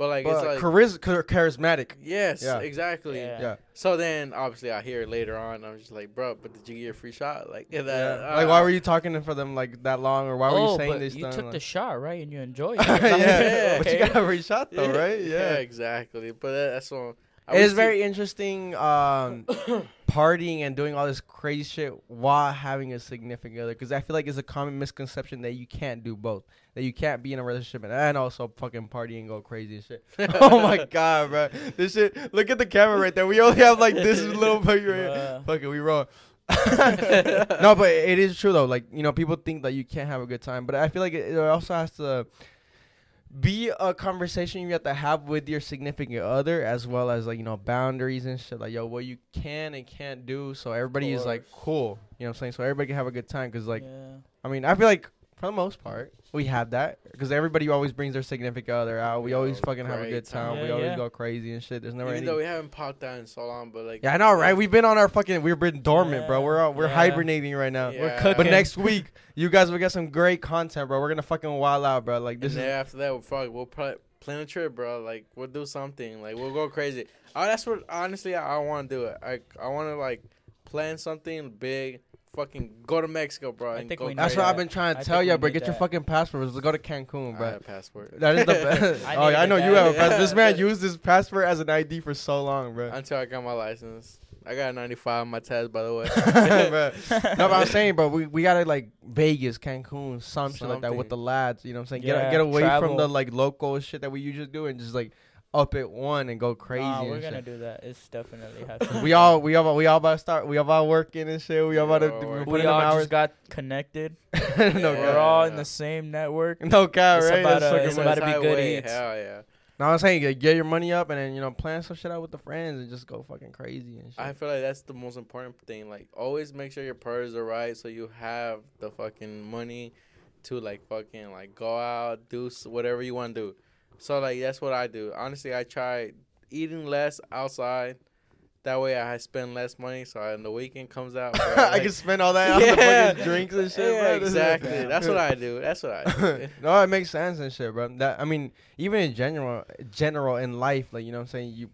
but like But it's like, chariz- charismatic. yes, Yeah. exactly. Yeah. Yeah. So then, obviously, I hear it later on. I'm just like, bro, but did you get a free shot? Like, that, Yeah. uh, like, why were you talking for them like that long, or why were oh, you saying this? you stuff? took like- the shot, right? And you enjoyed it. yeah, Yeah. but you got a free shot though, right? Yeah, Yeah. exactly. But that, that's all. I It would very interesting um, partying and doing all this crazy shit while having a significant other because I feel like it's a common misconception that you can't do both. That you can't be in a relationship and, and also fucking party and go crazy and shit. oh my god, bro. This shit. Look at the camera right there. We only have like this little picture. here. Bruh. Fuck it, we roll. no, but it is true though. Like you know, people think that you can't have a good time, but I feel like it, it also has to be a conversation you have to have with your significant other, as well as like you know boundaries and shit. Like yo, what you can and can't do, so everybody is like cool. You know what I'm saying? So everybody can have a good time. Cause like yeah. I mean, I feel like for the most part we have that because everybody always brings their significant other out. We Yo, always fucking have a good time. time. we always yeah. go crazy and shit. There's never Even any. though we haven't popped out in so long, but like, yeah, I know, right? We've been on our fucking. We've been dormant, bro. We're all, we're yeah. hibernating right now. Yeah. We're But next week, you guys will get some great content, bro. We're gonna fucking wild out, bro. Like this and is then after that, we'll probably we'll probably plan a trip, bro. Like we'll do something. Like we'll go crazy. Oh, that's what honestly I, I want to do it. I I want to like plan something big. Fucking go to Mexico, bro. I think go we That's what that. I've been trying to I tell think you, we bro. need Get your that. fucking passports. Let's go to Cancun, I bro. have a passport. That is the best. I oh, yeah, I needed know you that. have a passport. This man used his passport as an ID for so long, bro. Until I got my license. I got a 95 on my test, by the way. Bruh. no, but I'm saying, bro, we, we gotta like Vegas, Cancun, some shit like that with the lads. You know what I'm saying? Yeah, get get away from travel. the like local shit that we usually do and just like up at one and go crazy. Nah, we're gonna do that. It's definitely happening. We all we all we all about to start. We all about working and shit. We all about to Yeah, we're put we in them all hours. just got connected. no Yeah. We're cap. all in the same network. No cap, It's right? about That's a- it's about to be good Highway, eats. Hell yeah. No, I'm saying get- get your money up and then you know plan some shit out with the friends and just go fucking crazy and shit. I feel like that's the most important thing. Like, always make sure your purse are right, so you have the fucking money to like fucking like go out, do whatever you want to do. So like that's what I do. Honestly, I try eating less outside. That way, I spend less money. So when the weekend comes out, bro, I like- can spend all that on the Yeah. fucking drinks and shit, yeah, bro. Exactly. That's what I do. That's what I do. no, it makes sense and shit, bro. That I mean, even in general, general in life, like you know, what I'm saying you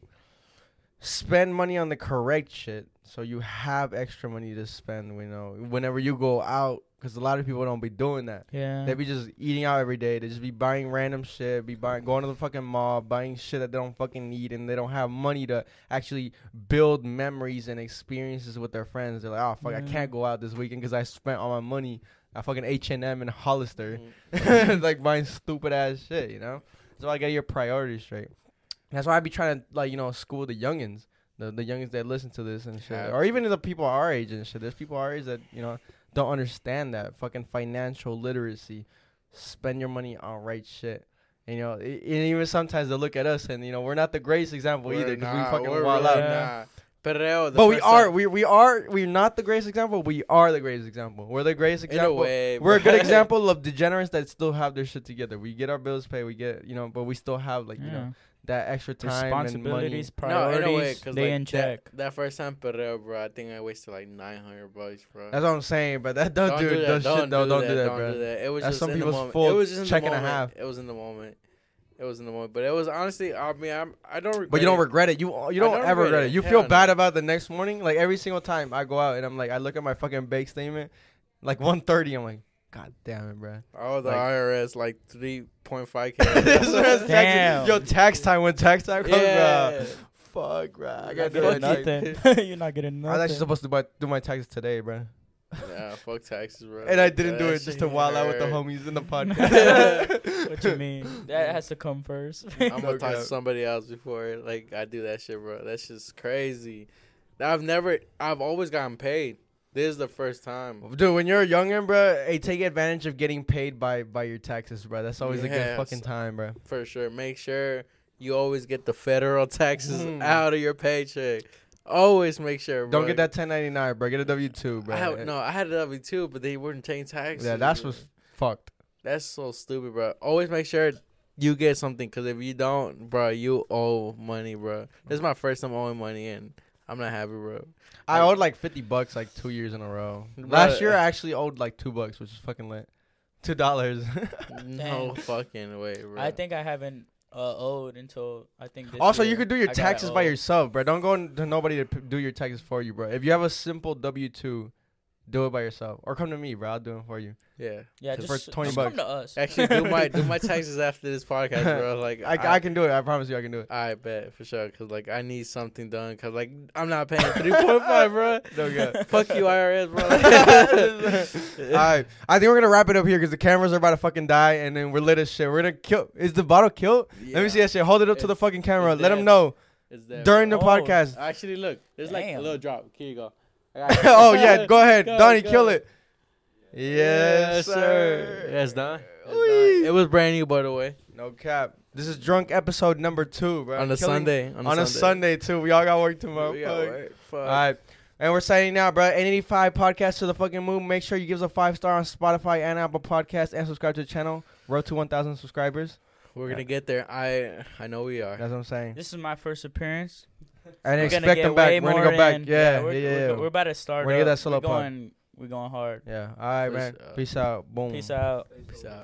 spend money on the correct shit, so you have extra money to spend. You know, whenever you go out, because a lot of people don't be doing that. Yeah. They be just eating out every day. They just be buying random shit, be buying, going to the fucking mall, buying shit that they don't fucking need, and they don't have money to actually build memories and experiences with their friends. They're like, oh fuck, I can't go out this weekend because I spent all my money at fucking H and M and Hollister, Mhm. like buying stupid ass shit. You know, so I got your priorities straight. That's why I be trying to like you know school the youngins. The, the youngins that listen to this and shit, Have or even the people our age and shit. There's people our age that you know don't understand that fucking financial literacy. Spend your money on right shit. And, you know, i- and even sometimes they look at us and you know we're not the greatest example We're either because we not- fucking we're wild really out. not. Perreo, But we are we we are we're not the greatest example. We are the greatest example. We're the greatest in a example. way. We're a good example of degenerates that still have their shit together. We get our bills paid. We get you know, but we still have like you know that extra time and money. Responsibilities, No, in priorities, a way, 'cause, they like, in check. That, that first time Perreo, bro, I think I wasted like 900 bucks, bro. That's what I'm saying. But that don't, do, that. that shit though. Don't do that, don't bro. do that. It was That's just some in the people's moment. full it was just in check the and a half. It was in the moment. It was in the moment. But it was honestly, I mean, I'm, I don't regret But you don't regret it. You you don't, don't ever regret regret it. it. You Hell feel no. bad about the next morning. Like every single time I go out and I'm like, I look at my fucking bank statement, like 130. I'm like, God damn it, bro. Oh, the like- IRS like 3.5k. This man's taxing- Damn. Yo, tax time when tax time comes, yeah. bro. Fuck, bro. I gotta do getting it. Fuck Like, nothing. You're not getting nothing. I was actually nothing. supposed to buy, do my taxes today, bro. Nah, fuck taxes, bro. And I didn't do it just to wild out with the hurt. homies in the podcast. what you mean? That has to come first. I'm gonna No talk to somebody else before like I do that shit, bro. That's just crazy. I've never, I've always gotten paid. This is the first time. Dude, when you're a youngin', bro, hey, take advantage of getting paid by by your taxes, bro. That's always a good fucking time, bro. For sure. Make sure you always get the federal taxes Mm. out of your paycheck. Always make sure. Don't get that 1099, bro. Get a W two, bro. I no, I had a W two, but they weren't taking taxes. yeah, that's bro. what's fucked. That's so stupid, bro. Always make sure you get something, cause if you don't, bro, you owe money, bro. This is my first time owing money, and I'm not happy, bro. I owed like 50 bucks like two years in a row. Bruh. Last year, I actually owed like two bucks, which is fucking lit. Two dollars. No fucking way, bro. I think I haven't uh, owed until I think. This also, year. you could do your I taxes by owe. yourself, bro. Don't go to nobody to p- do your taxes for you, bro. If you have a simple W two, do it by yourself, or come to me, bro. I'll do it for you. yeah. Yeah, for just 20 just bucks. come to us. Actually, do my do my taxes after this podcast, bro. Like I, I, can do it. I promise you, I can do it. I bet for sure, cause like I need something done, cause like I'm not paying three point five, bro. No good. Fuck you, IRS, bro. All right, I think we're gonna wrap it up here because the cameras are about to fucking die, and then we're lit as shit. We're gonna kill. Is the bottle killed? Let me see that shit. Hold it up to the fucking camera. Let them know It's there, during the Oh. podcast. Actually, look, there's like a little drop. Here you go. I oh yeah, go ahead, Go, Donnie, go. kill it. Yes, sir. Yeah, it's done. It's done. It was brand new, by the way. No cap. This is drunk episode number two, bro. on a Killing- Sunday. On, On a Sunday too. We all got work tomorrow. We got Fuck. work. Fuck. All right. And we're saying now, bro, N85 podcast to the fucking moon. Make sure you give us a five star on Spotify and Apple Podcast and subscribe to the channel. Road to 1,000 subscribers. We're gonna get there. I I know we are. That's what I'm saying. This is my first appearance. And We're expect them back. We're gonna more go back. in- Yeah, we're, yeah, yeah. We're, we're about to start. We're gonna get that solo we're pod. going, We're going hard. Yeah. All right, Peace man. out. Peace out. Boom. Peace out. Peace out.